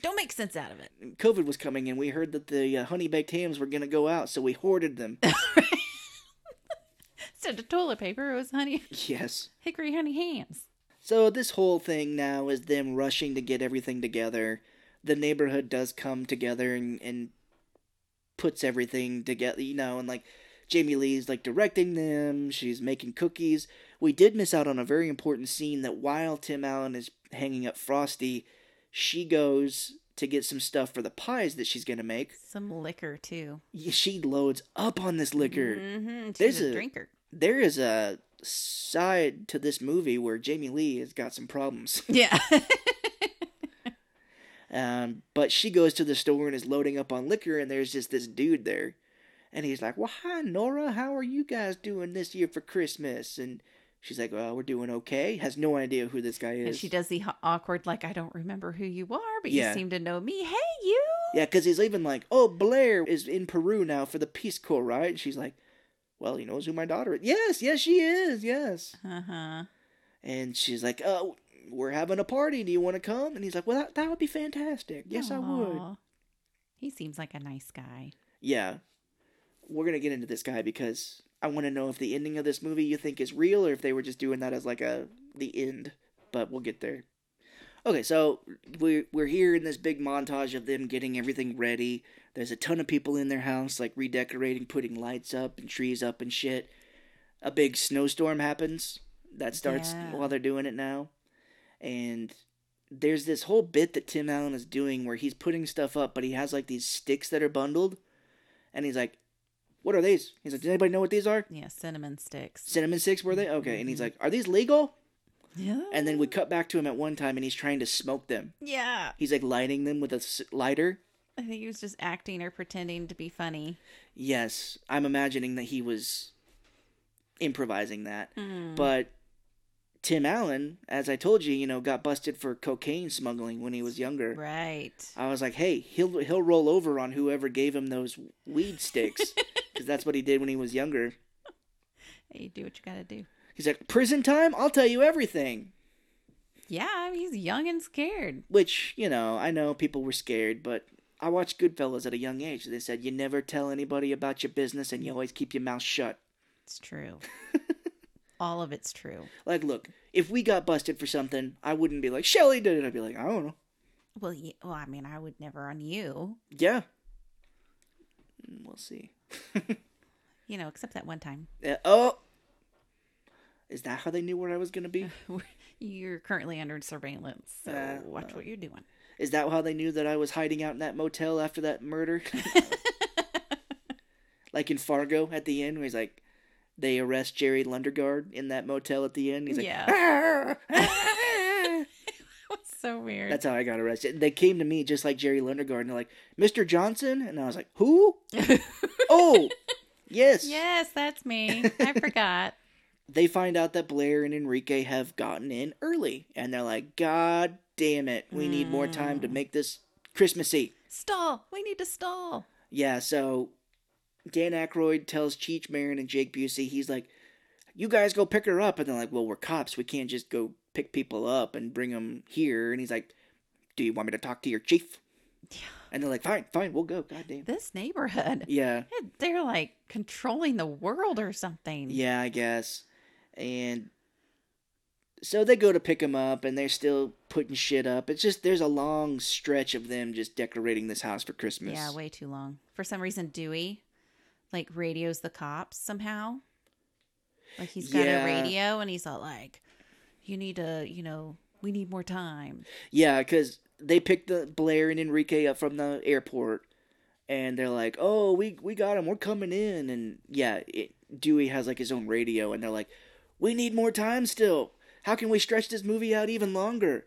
Don't make sense out of it. COVID was coming, and we heard that the uh, honey baked hams were gonna go out, so we hoarded them. Instead of toilet paper, it was honey yes. hickory honey hams. So this whole thing now is them rushing to get everything together. The neighborhood does come together and, and puts everything together, you know, and like Jamie Lee's like directing them, she's making cookies. We did miss out on a very important scene that while Tim Allen is hanging up Frosty, she goes to get some stuff for the pies that she's gonna make. Some liquor too. She loads up on this liquor. Mm-hmm. There's She's a, a- drinker. There is a side to this movie where Jamie Lee has got some problems. Yeah. Um, but she goes to the store and is loading up on liquor, and there's just this dude there. And he's like, Well, hi, Nora. How are you guys doing this year for Christmas? And she's like, Well, we're doing okay. Has no idea who this guy is. and she does the awkward, like, I don't remember who you are, but Yeah. you seem to know me. Hey, you. Yeah, because he's even like, Oh, Blair is in Peru now for the Peace Corps, right? And she's like, Well, he knows who my daughter is. Yes, yes, she is. Yes. Uh huh. And she's like, Oh, we're having a party. Do you want to come? And he's like, Well, that, that would be fantastic. Yes, I would. He seems like a nice guy. yeah, we're gonna get into this guy because I want to know if the ending of this movie you think is real or if they were just doing that as like a the end. But we'll get there. Okay, so we're we're here in this big montage of them getting everything ready. There's a ton of people in their house, like redecorating, putting lights up and trees up and shit. A big snowstorm happens that starts Yeah. while they're doing it now, and there's this whole bit that Tim Allen is doing where he's putting stuff up, but he has like these sticks that are bundled, and he's like, "What are these?" He's like, "Does anybody know what these are?" Yeah, cinnamon sticks. Cinnamon sticks were they? Okay, and he's like, "Are these legal?" Yeah. And then we cut back to him at one time, and he's trying to smoke them. yeah. He's like lighting them with a s- lighter. I think he was just acting or pretending to be funny. Yes, I'm imagining that he was improvising that. Mm. But Tim Allen, as I told you, you know, got busted for cocaine smuggling when he was younger. Right. I was like, hey, he'll he'll roll over on whoever gave him those weed sticks because that's what he did when he was younger. Hey, you do what you gotta do. He's like, prison time? I'll tell you everything. Yeah, he's young and scared. Which you know, I know people were scared, but I watched Goodfellas at a young age. They said you never tell anybody about your business and you always keep your mouth shut. It's true. All of it's true. Like, look, if we got busted for something, I wouldn't be like, Shelly did it. I'd be like, I don't know. Well, yeah, well, I mean, I would never on you. Yeah. Mm, We'll see. You know, except that one time. Uh, oh. Is that how they knew where I was going to be? You're currently under surveillance, so Uh, watch what you're doing. Is that how they knew that I was hiding out in that motel after that murder? like in Fargo at the end, where he's like, they arrest Jerry Lundegaard in that motel at the end. He's like, Yeah. So weird. That's how I got arrested. They came to me just like Jerry Lundegaard, and they're like, Mr. Johnson? And I was like, who? oh, yes. yes, that's me. I forgot. They find out that Blair and Enrique have gotten in early, and they're like, God damn it, we need more time to mm. make this Christmassy. Stall. We need to stall. Yeah, so Dan Aykroyd tells Cheech Marin and Jake Busey, he's like, you guys go pick her up. And they're like, well, we're cops. We can't just go pick people up and bring them here. And he's like, do you want me to talk to your chief? Yeah. And they're like, fine, fine, we'll go. God damn. This neighborhood. Yeah, They're like controlling the world or something. yeah, I guess. And so they go to pick him up and they're still putting shit up. It's just, there's a long stretch of them just decorating this house for Christmas. Yeah, way too long. For some reason, Dewey like radios the cops somehow. Like he's got Yeah. a radio and he's all like, "You need to, you know, we need more time." Yeah, because they picked the Blair and Enrique up from the airport, and they're like, "Oh, we we got him. We're coming in." And yeah, it, Dewey has like his own radio, and they're like, "We need more time still. How can we stretch this movie out even longer?"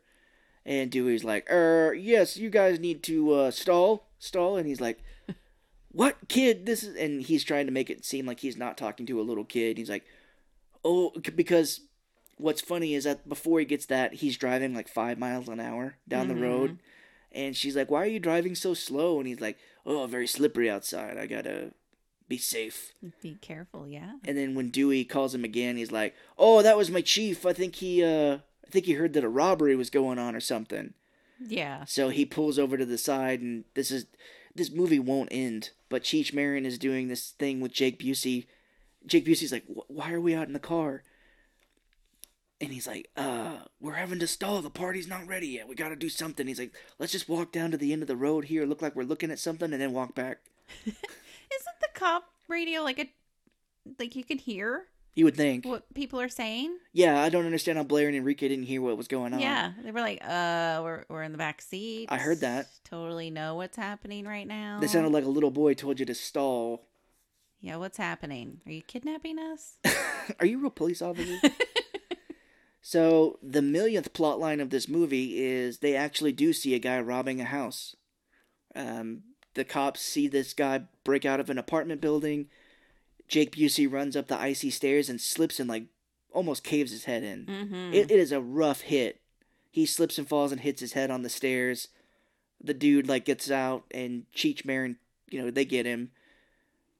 And Dewey's like, "Er, yes, you guys need to uh, stall, stall." And he's like, "What kid? This is?" And he's trying to make it seem like he's not talking to a little kid. He's like, "Oh, because." What's funny is that before he gets that, he's driving like five miles an hour down the road, And she's like, "Why are you driving so slow?" And he's like, "Oh, very slippery outside. I gotta be safe." Be careful, yeah. And then when Dewey calls him again, he's like, "Oh, that was my chief. I think he, uh, I think he heard that a robbery was going on or something." Yeah. So he pulls over to the side, and this is this movie won't end. But Cheech Marin is doing this thing with Jake Busey. Jake Busey's like, "Why are we out in the car?" And he's like, "Uh, we're having to stall. The party's not ready yet. We got to do something." He's like, "Let's just walk down to the end of the road here, look like we're looking at something, and then walk back." Isn't the cop radio like a like you can hear You would think. what people are saying? Yeah, I don't understand how Blair and Enrique didn't hear what was going on. Yeah. They were like, uh, we're we're in the back seat. I heard that. Totally know what's happening right now. They sounded like a little boy told you to stall. Yeah, what's happening? Are you kidnapping us? Are you a real police officer? so the millionth plot line of this movie is they actually do see a guy robbing a house. Um, the cops see this guy break out of an apartment building. Jake Busey runs up the icy stairs and slips and like almost caves his head in. mm-hmm. It, it is a rough hit. He slips and falls and hits his head on the stairs. The dude like gets out and Cheech Marin, you know, they get him.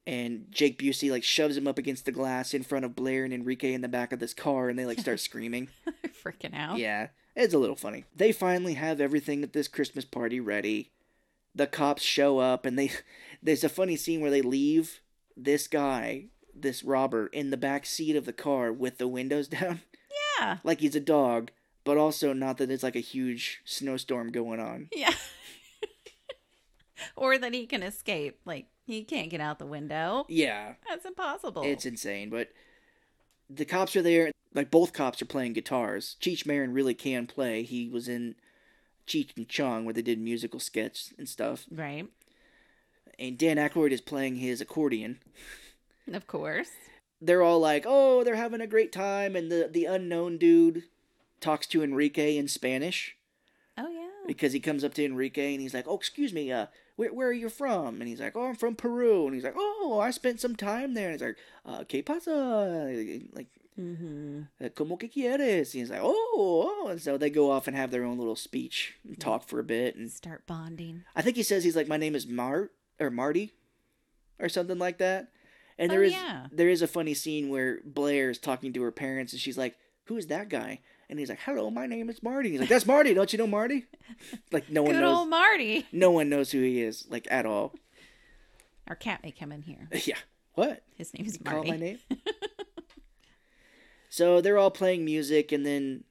And Jake Busey like shoves him up against the glass in front of Blair and Enrique in the back of this car and they like start screaming. freaking out. Yeah, it's a little funny. They finally have everything at this Christmas party ready. The cops show up and they there's a funny scene where they leave this guy, this robber in the back seat of the car with the windows down Yeah. like he's a dog, but also not that it's like a huge snowstorm going on. Yeah. or that he can escape. Like he can't get out the window. Yeah, That's impossible. it's insane, but the cops are there. Like both cops are playing guitars. Cheech Marin really can play. He was in Cheech and Chong where they did musical sketch and stuff. right. And Dan Aykroyd is playing his accordion. Of course. They're all like, "Oh, they're having a great time," and the the unknown dude talks to Enrique in Spanish. Oh yeah. because he comes up to Enrique and he's like, "Oh, excuse me, uh, where where are you from?" And he's like, "Oh, I'm from Peru." And he's like, "Oh, I spent some time there." And he's like, uh, "¿Qué pasa?" Like, Mm-hmm. uh, "Cómo que quieres?" And he's like, "Oh, oh." And so they go off and have their own little speech and talk for a bit. And Start bonding. I think he says he's like, "My name is Mart or Marty," or something like that. And there Oh, is yeah. there is a funny scene where Blair is talking to her parents and she's like, "Who is that guy?" And he's like, "Hello, my name is Marty." He's like, "That's Marty. Don't you know Marty?" Like no one Good knows. old Marty. No one knows who he is, like at all. Our cat may come in here. yeah. What? His name is You call my name? so they're all playing music, and then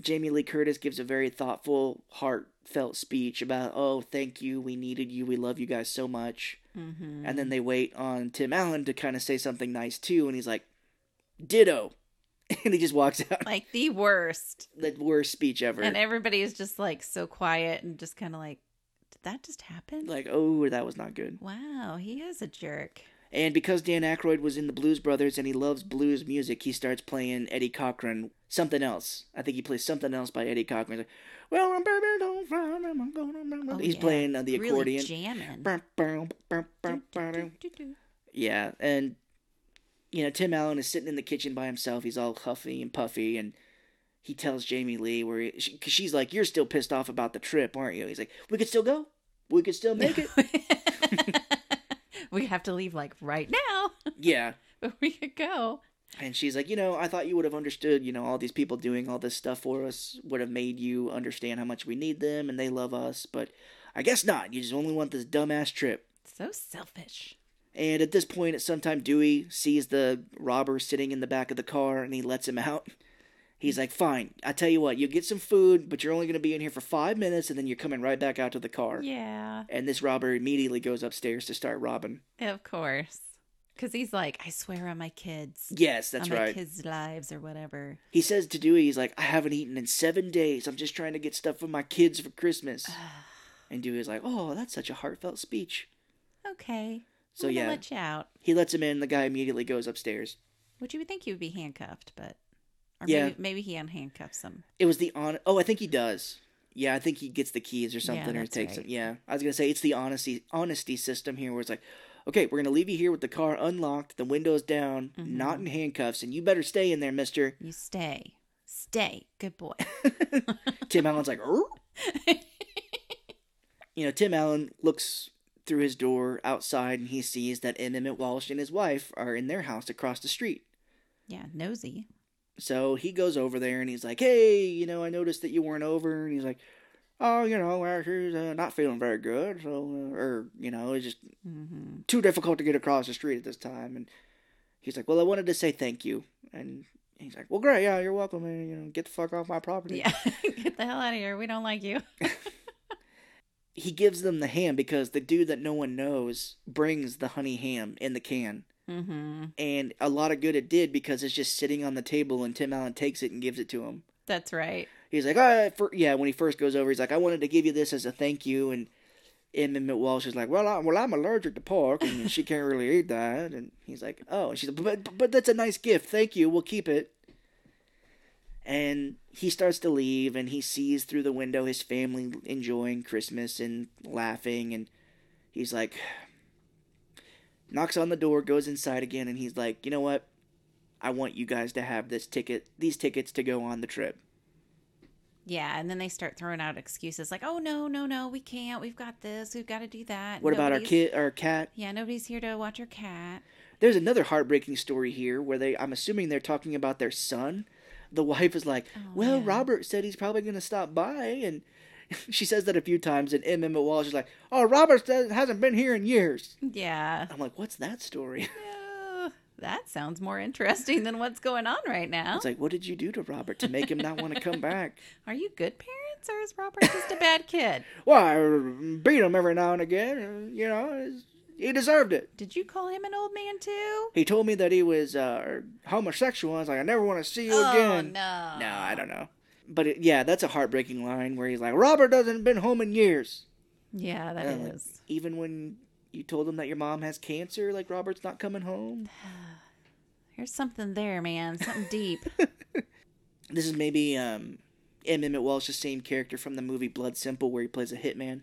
Jamie Lee Curtis gives a very thoughtful, heartfelt speech about, "Oh, thank you, we needed you, we love you guys so much." Mm-hmm. And then they wait on Tim Allen to kind of say something nice too, and he's like, "Ditto," and he just walks out. Like the worst. the worst speech ever. And everybody is just like so quiet and just kind of like, did that just happen? like, oh, that was not good. wow, he is a jerk. And because Dan Aykroyd was in the Blues Brothers and he loves blues music, he starts playing Eddie Cochran something else. I think he plays something else by Eddie Cochran. He's like, well, baby, don't frown, I'm gonna-" Oh, He's yeah. playing uh, the Really accordion. jamming. Bum, bum. Yeah, and you know Tim Allen is sitting in the kitchen by himself. He's all huffy and puffy, and he tells Jamie Lee where he, she, cause she's like, "You're still pissed off about the trip, aren't you?" He's like, "We could still go. We could still make it." we have to leave like right now, yeah, but we could go. And she's like, you know, I thought you would have understood, you know, all these people doing all this stuff for us would have made you understand how much we need them and they love us, but I guess not. You just only want this dumbass trip. So selfish. And at this point, at some time, Dewey sees the robber sitting in the back of the car and he lets him out. He's like, fine, I tell you what, you get some food, but you're only going to be in here for five minutes and then you're coming right back out to the car. Yeah, And this robber immediately goes upstairs to start robbing. of course. Because he's like, I swear on my kids. Yes, that's on my right. kids' lives or whatever. He says to Dewey, he's like, I haven't eaten in seven days. I'm just trying to get stuff for my kids for Christmas. and Dewey's like, Oh, that's such a heartfelt speech. Okay. So, yeah. let you out. He lets him in. The guy immediately goes upstairs. Which you would think he would be handcuffed, but or Yeah. maybe, maybe he unhandcuffs him. It was the on. Oh, I think he does. Yeah, I think he gets the keys or something, or takes right. them. Yeah, I was gonna say it's the honesty honesty system here, where it's like, okay, we're gonna leave you here with the car unlocked, the windows down, Mm-hmm. not in handcuffs, and you better stay in there, Mister. You stay, stay, good boy. Tim Allen's like, you know, Tim Allen looks through his door outside and he sees that. Emmett Walsh and his wife are in their house across the street. Yeah, nosy. So he goes over there and he's like, "Hey, you know, I noticed that you weren't over." And he's like, "Oh, you know, she's uh, not feeling very good, so uh, or you know, it's just Mm-hmm. too difficult to get across the street at this time." And he's like, "Well, I wanted to say thank you." And he's like, "Well, great, yeah, you're welcome. And you know, get the fuck off my property." Yeah, get the hell out of here. We don't like you. He gives them the ham because the dude that no one knows brings the honey ham in the can. Mm-hmm. And a lot of good it did because it's just sitting on the table and Tim Allen takes it and gives it to him. That's right. He's like, oh, for, yeah, when he first goes over, he's like, I wanted to give you this as a thank you. And. Emmett Walsh is like, well, I, well, I'm allergic to pork and she can't really eat that. And he's like, oh, and she's like, but, but that's a nice gift. Thank you. We'll keep it. And he starts to leave and he sees through the window his family enjoying Christmas and laughing. And he's like, knocks on the door, goes inside again. And he's like, you know what? I want you guys to have this ticket, these tickets to go on the trip. Yeah, and then they start throwing out excuses like, "Oh no, no, no, we can't. We've got this. We've got to do that." What about our kid, our cat? Yeah, nobody's here to watch our cat. There's another heartbreaking story here where they, I'm assuming they're talking about their son. The wife is like, Oh, "Well, yeah. Robert said he's probably going to stop by," and she says that a few times. And M. Emmett Walsh is like, "Oh, Robert hasn't been here in years." Yeah. I'm like, "What's that story?" That sounds more interesting than what's going on right now. It's like, "What did you do to Robert to make him not want to come back?" Are you good parents or is Robert just a bad kid? Well, I beat him every now and again. You know, he deserved it. Did you call him an old man too? He told me that he was uh, homosexual. I was like, "I never want to see you oh again." no. No, I don't know. But it, yeah, that's a heartbreaking line where he's like, Robert doesn't been home in years. Yeah, that And I'm like. Even when you told him that your mom has cancer, like Robert's not coming home. There's something there, man. Something deep. This is maybe um, M. Emmett Walsh's same character from the movie Blood Simple, where he plays a hitman.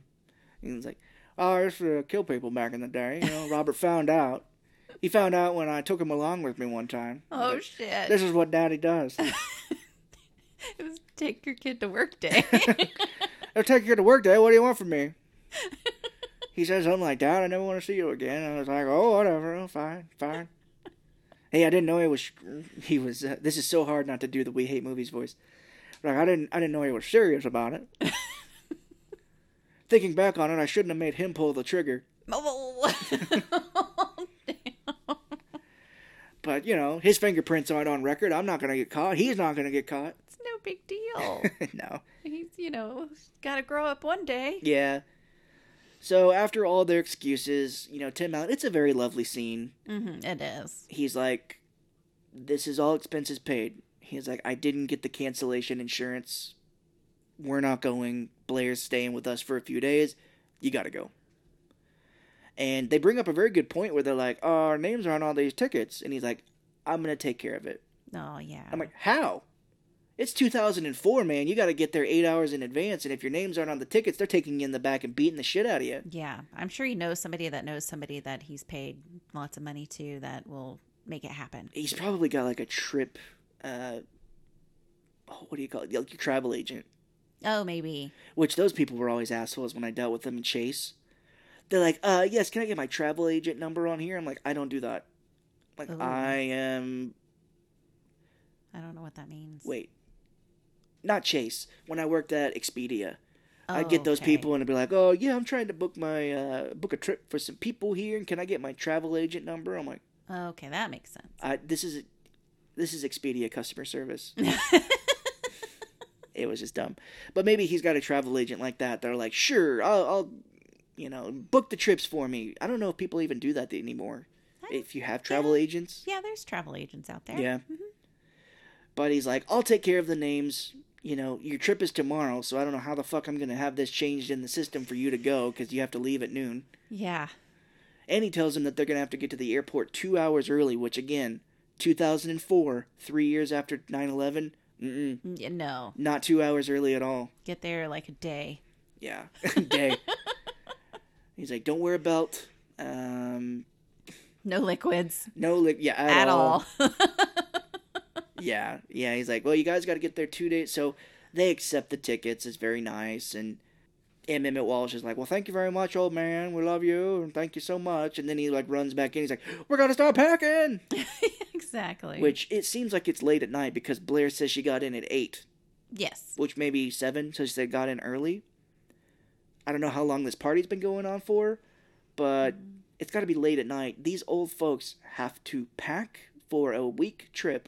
And he's like, "Oh, I used to kill people back in the day." You know, Robert found out. He found out when I took him along with me one time. Oh shit. This is what Daddy does. It was take your kid to work day. I'll take you to work day. What do you want from me? he said something like that. I never want to see you again. I was like, oh, whatever. Oh, fine, fine. hey, I didn't know he was. He was. Uh, this is so hard not to do the "We Hate Movies" voice. Like I didn't. I didn't know he was serious about it. Thinking back on it, I shouldn't have made him pull the trigger. oh. But you know, his fingerprints aren't on record. I'm not gonna get caught. He's not gonna get caught. It's no big deal. no. He's, you know, got to grow up one day. Yeah. So after all their excuses, you know, Tim Allen. It's a very lovely scene. hmm it is. he's like, "This is all expenses paid." He's like, "I didn't get the cancellation insurance. We're not going. Blair's staying with us for a few days. You got to go." And they bring up a very good point where they're like, oh, "Our names are on all these tickets," and he's like, "I'm gonna take care of it." Oh, yeah. I'm like, "How?" It's 2004, man. You got to get there eight hours in advance, and if your names aren't on the tickets, they're taking you in the back and beating the shit out of you. yeah. I'm sure he knows somebody that knows somebody that he's paid lots of money to that will make it happen. He's probably got like a trip. Uh, oh, what do you call it? Like your travel agent. Oh, maybe. Which those people were always assholes when I dealt with them in Chase. They're like, uh, yes, can I get my travel agent number on here? I'm like, I don't do that. Like, Ooh. I am. I don't know what that means. Wait. Not Chase. When I worked at Expedia, I'd Oh, get those okay. people and I'd be like, oh, yeah, I'm trying to book my, uh, book a trip for some people here, and can I get my travel agent number? I'm like, Okay, that makes sense. I, this is, this is Expedia customer service. it was just dumb. But maybe he's got a travel agent like that. They're like, sure, I'll, I'll, you know, book the trips for me. I don't know if people even do that anymore. If you have travel agents, Yeah, there's travel agents out there. yeah. Mm-hmm. But he's like, I'll take care of the names. You know, your trip is tomorrow, so I don't know how the fuck I'm gonna have this changed in the system for you to go because you have to leave at noon. Yeah. And he tells them that they're gonna have to get to the airport two hours early, which again, 2004, three years after 9/11. Mm-mm, Yeah, No, not two hours early at all. get there like a day. Yeah, day. He's like, don't wear a belt. Um, No liquids no, li- yeah, at, at, all. Yeah, yeah. He's like, well, you guys got to get there two days. So they accept the tickets. It's very nice, and and Emmett Walsh is like, "Well, thank you very much, old man. We love you, and thank you so much." And then he like runs back in. He's like, "We're gonna start packing." exactly. Which it seems like it's late at night because Blair says she got in at eight, yes. which maybe seven, so she said got in early. I don't know how long this party's been going on for, but mm. it's got to be late at night. These old folks have to pack for a week trip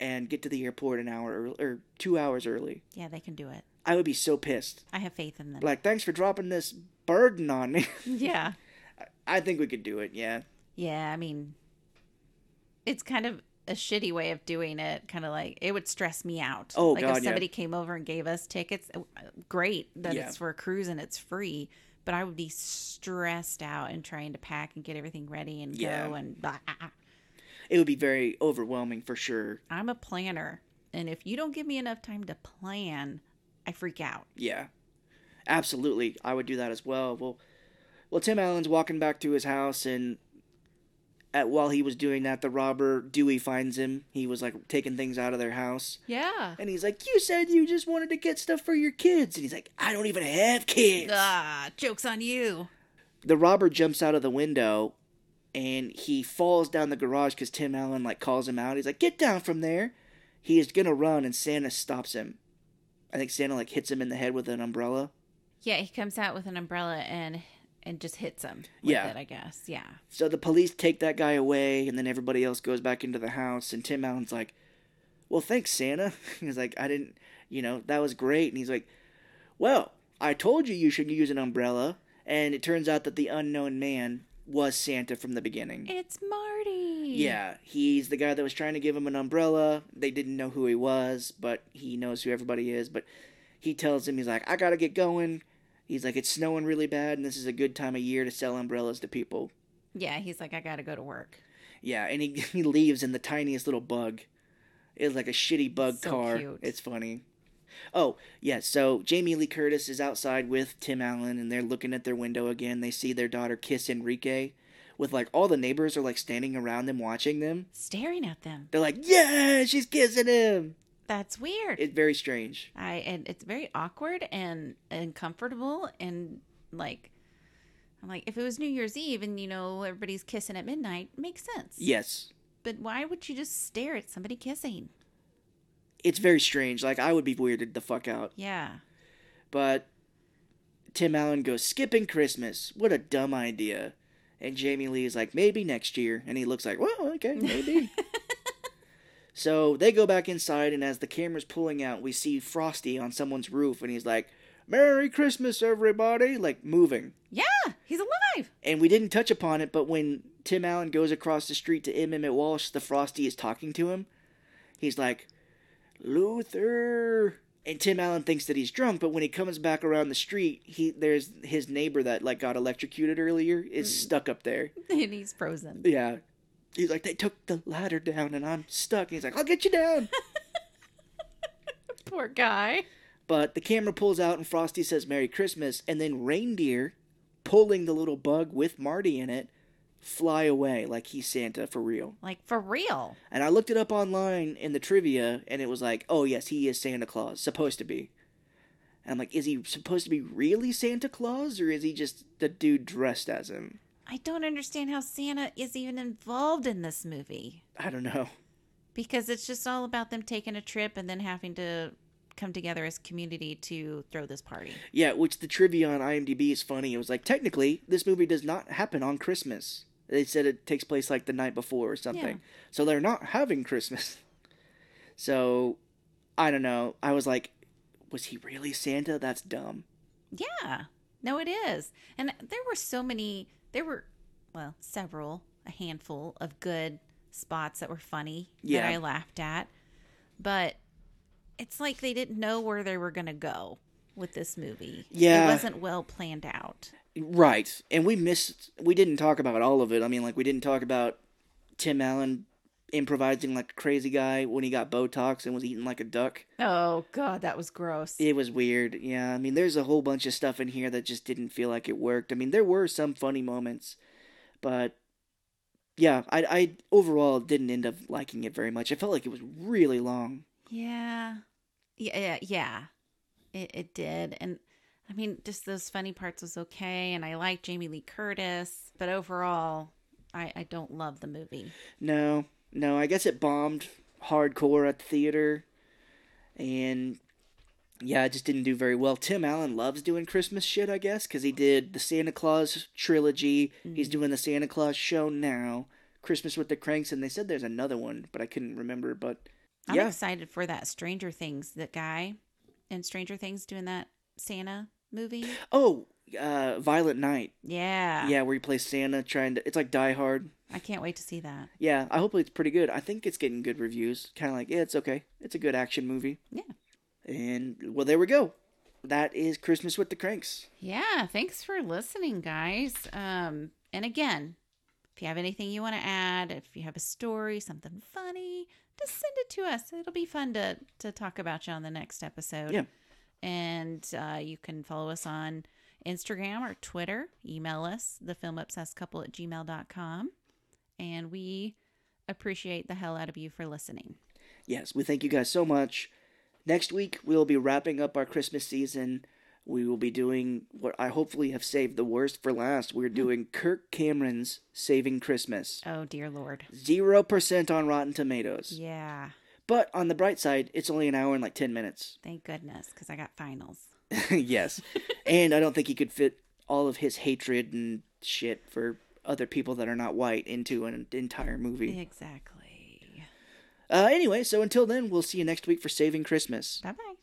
and get to the airport an hour early, or two hours early. Yeah, they can do it. I would be so pissed. I have faith in them. Like, thanks for dropping this burden on me. yeah. I think we could do it. Yeah. Yeah, I mean, it's kind of a shitty way of doing it. Kind of like it would stress me out. Oh, like God, if yeah. somebody came over and gave us tickets, uh, great that Yeah. it's for a cruise and it's free. But I would be stressed out and trying to pack and get everything ready and Yeah. go and blah. It would be very overwhelming for sure. I'm a planner, and if you don't give me enough time to plan, I freak out. Yeah. Absolutely. I would do that as well. Well, well, Tim Allen's walking back to his house, and at while he was doing that, the robber Dewey finds him. He was like taking things out of their house, Yeah. and he's like, "You said you just wanted to get stuff for your kids," and he's like, "I don't even have kids." Ah, jokes on you. the robber jumps out of the window, and he falls down the garage because Tim Allen like calls him out. He's like, "Get down from there!" He is gonna run, and Santa stops him. I think Santa like hits him in the head with an umbrella. Yeah, he comes out with an umbrella and and just hits him. With Yeah. it, I guess. Yeah. So the police take that guy away, and then everybody else goes back into the house. And Tim Allen's like, "Well, thanks, Santa." He's like, "I didn't, you know, that was great." And he's like, "Well, I told you you should use an umbrella." And it turns out that the unknown man was Santa from the beginning. It's Marty. Yeah, he's the guy that was trying to give him an umbrella. They didn't know who he was, but he knows who everybody is. But he tells him, he's like, I gotta get going. He's like, it's snowing really bad, and this is a good time of year to sell umbrellas to people. Yeah, he's like, I gotta go to work. Yeah, and he, he leaves in the tiniest little bug. It's like a shitty bug So car. cute. It's funny. Oh, yeah, so Jamie Lee Curtis is outside with Tim Allen, and they're looking at their window again. They see their daughter kiss Enrique, with like all the neighbors are like standing around them watching them. Staring at them. They're like, yeah, she's kissing him. That's weird. It's very strange. I and it's very awkward and uncomfortable and like I'm like if it was New Year's Eve and you know everybody's kissing at midnight, makes sense. Yes. But why would you just stare at somebody kissing? It's very strange. Like, I would be weirded the fuck out. Yeah. But Tim Allen goes, skipping Christmas. What a dumb idea. And Jamie Lee is like, maybe next year. And he looks like, well, okay, maybe. so they go back inside, and as the camera's pulling out, we see Frosty on someone's roof, and he's like, Merry Christmas, everybody! Like, moving. Yeah, he's alive. And we didn't touch upon it, but when Tim Allen goes across the street to M. Emmett Walsh, the Frosty is talking to him. He's like, Luther. And Tim Allen thinks that he's drunk, but when he comes back around the street, he there's his neighbor that like got electrocuted earlier is mm. stuck up there. and he's frozen. Yeah. He's like, they took the ladder down and I'm stuck. And he's like, I'll get you down. Poor guy. but the camera pulls out and Frosty says Merry Christmas, and then reindeer, pulling the little bug with Marty in it, fly away like he's Santa for real. Like for real. And I looked it up online in the trivia, and it was like, oh, yes, he is Santa Claus, supposed to be. And I'm like, is he supposed to be really Santa Claus, or is he just the dude dressed as him? I don't understand how Santa is even involved in this movie. I don't know. Because it's just all about them taking a trip and then having to come together as community to throw this party. Yeah, which the trivia on IMDb is funny. It was like, technically, this movie does not happen on Christmas. They said it takes place like the night before or something. Yeah. So they're not having Christmas. So, I don't know. I was like, was he really Santa? That's dumb. Yeah. No, it is. And there were so many, there were, well, several, a handful of good spots that were funny Yeah. that I laughed at. But it's like they didn't know where they were going to go with this movie. Yeah. It wasn't well planned out. Right. And we missed, we didn't talk about all of it. I mean, like, we didn't talk about Tim Allen improvising like a crazy guy when he got Botox and was eating like a duck. Oh, God, that was gross. It was weird. Yeah, I mean, there's a whole bunch of stuff in here that just didn't feel like it worked. I mean, there were some funny moments, but yeah, I, I overall didn't end up liking it very much. I felt like it was really long. Yeah. Yeah, yeah, yeah. It it did. And I mean, just those funny parts was okay, and I like Jamie Lee Curtis, but overall, I, I don't love the movie. No, no, I guess it bombed hardcore at the theater, and yeah, it just didn't do very well. Tim Allen loves doing Christmas shit, I guess, because he did the Santa Claus trilogy. He's mm. doing the Santa Claus show now, Christmas with the Kranks, and they said there's another one, but I couldn't remember. But I'm yeah, excited for that Stranger Things, that guy in Stranger Things doing that Santa movie. oh, uh, Violent Night, Yeah. yeah, where he plays Santa, trying to. It's like Die Hard. I can't wait to see that. Yeah, I hope it's pretty good. I think it's getting good reviews. Kind of like, yeah, it's okay. It's a good action movie. Yeah. And well, there we go. That is Christmas with the Kranks. Yeah. Thanks for listening, guys. Um, and again, if you have anything you want to add, if you have a story, something funny, just send it to us. It'll be fun to to talk about you on the next episode. Yeah. And uh, you can follow us on Instagram or Twitter. Email us, thefilmobsessedcouple at gmail.com. And we appreciate the hell out of you for listening. Yes, we thank you guys so much. Next week we'll be wrapping up our Christmas season. We will be doing what I hopefully have saved the worst for last. We're doing Kirk Cameron's Saving Christmas. Oh, dear Lord. Zero percent on Rotten Tomatoes. Yeah. But on the bright side, it's only an hour and like ten minutes. Thank goodness, because I got finals. yes. and I don't think he could fit all of his hatred and shit for other people that are not white into an entire movie. Exactly. Uh, anyway, so until then, we'll see you next week for Saving Christmas. Bye bye.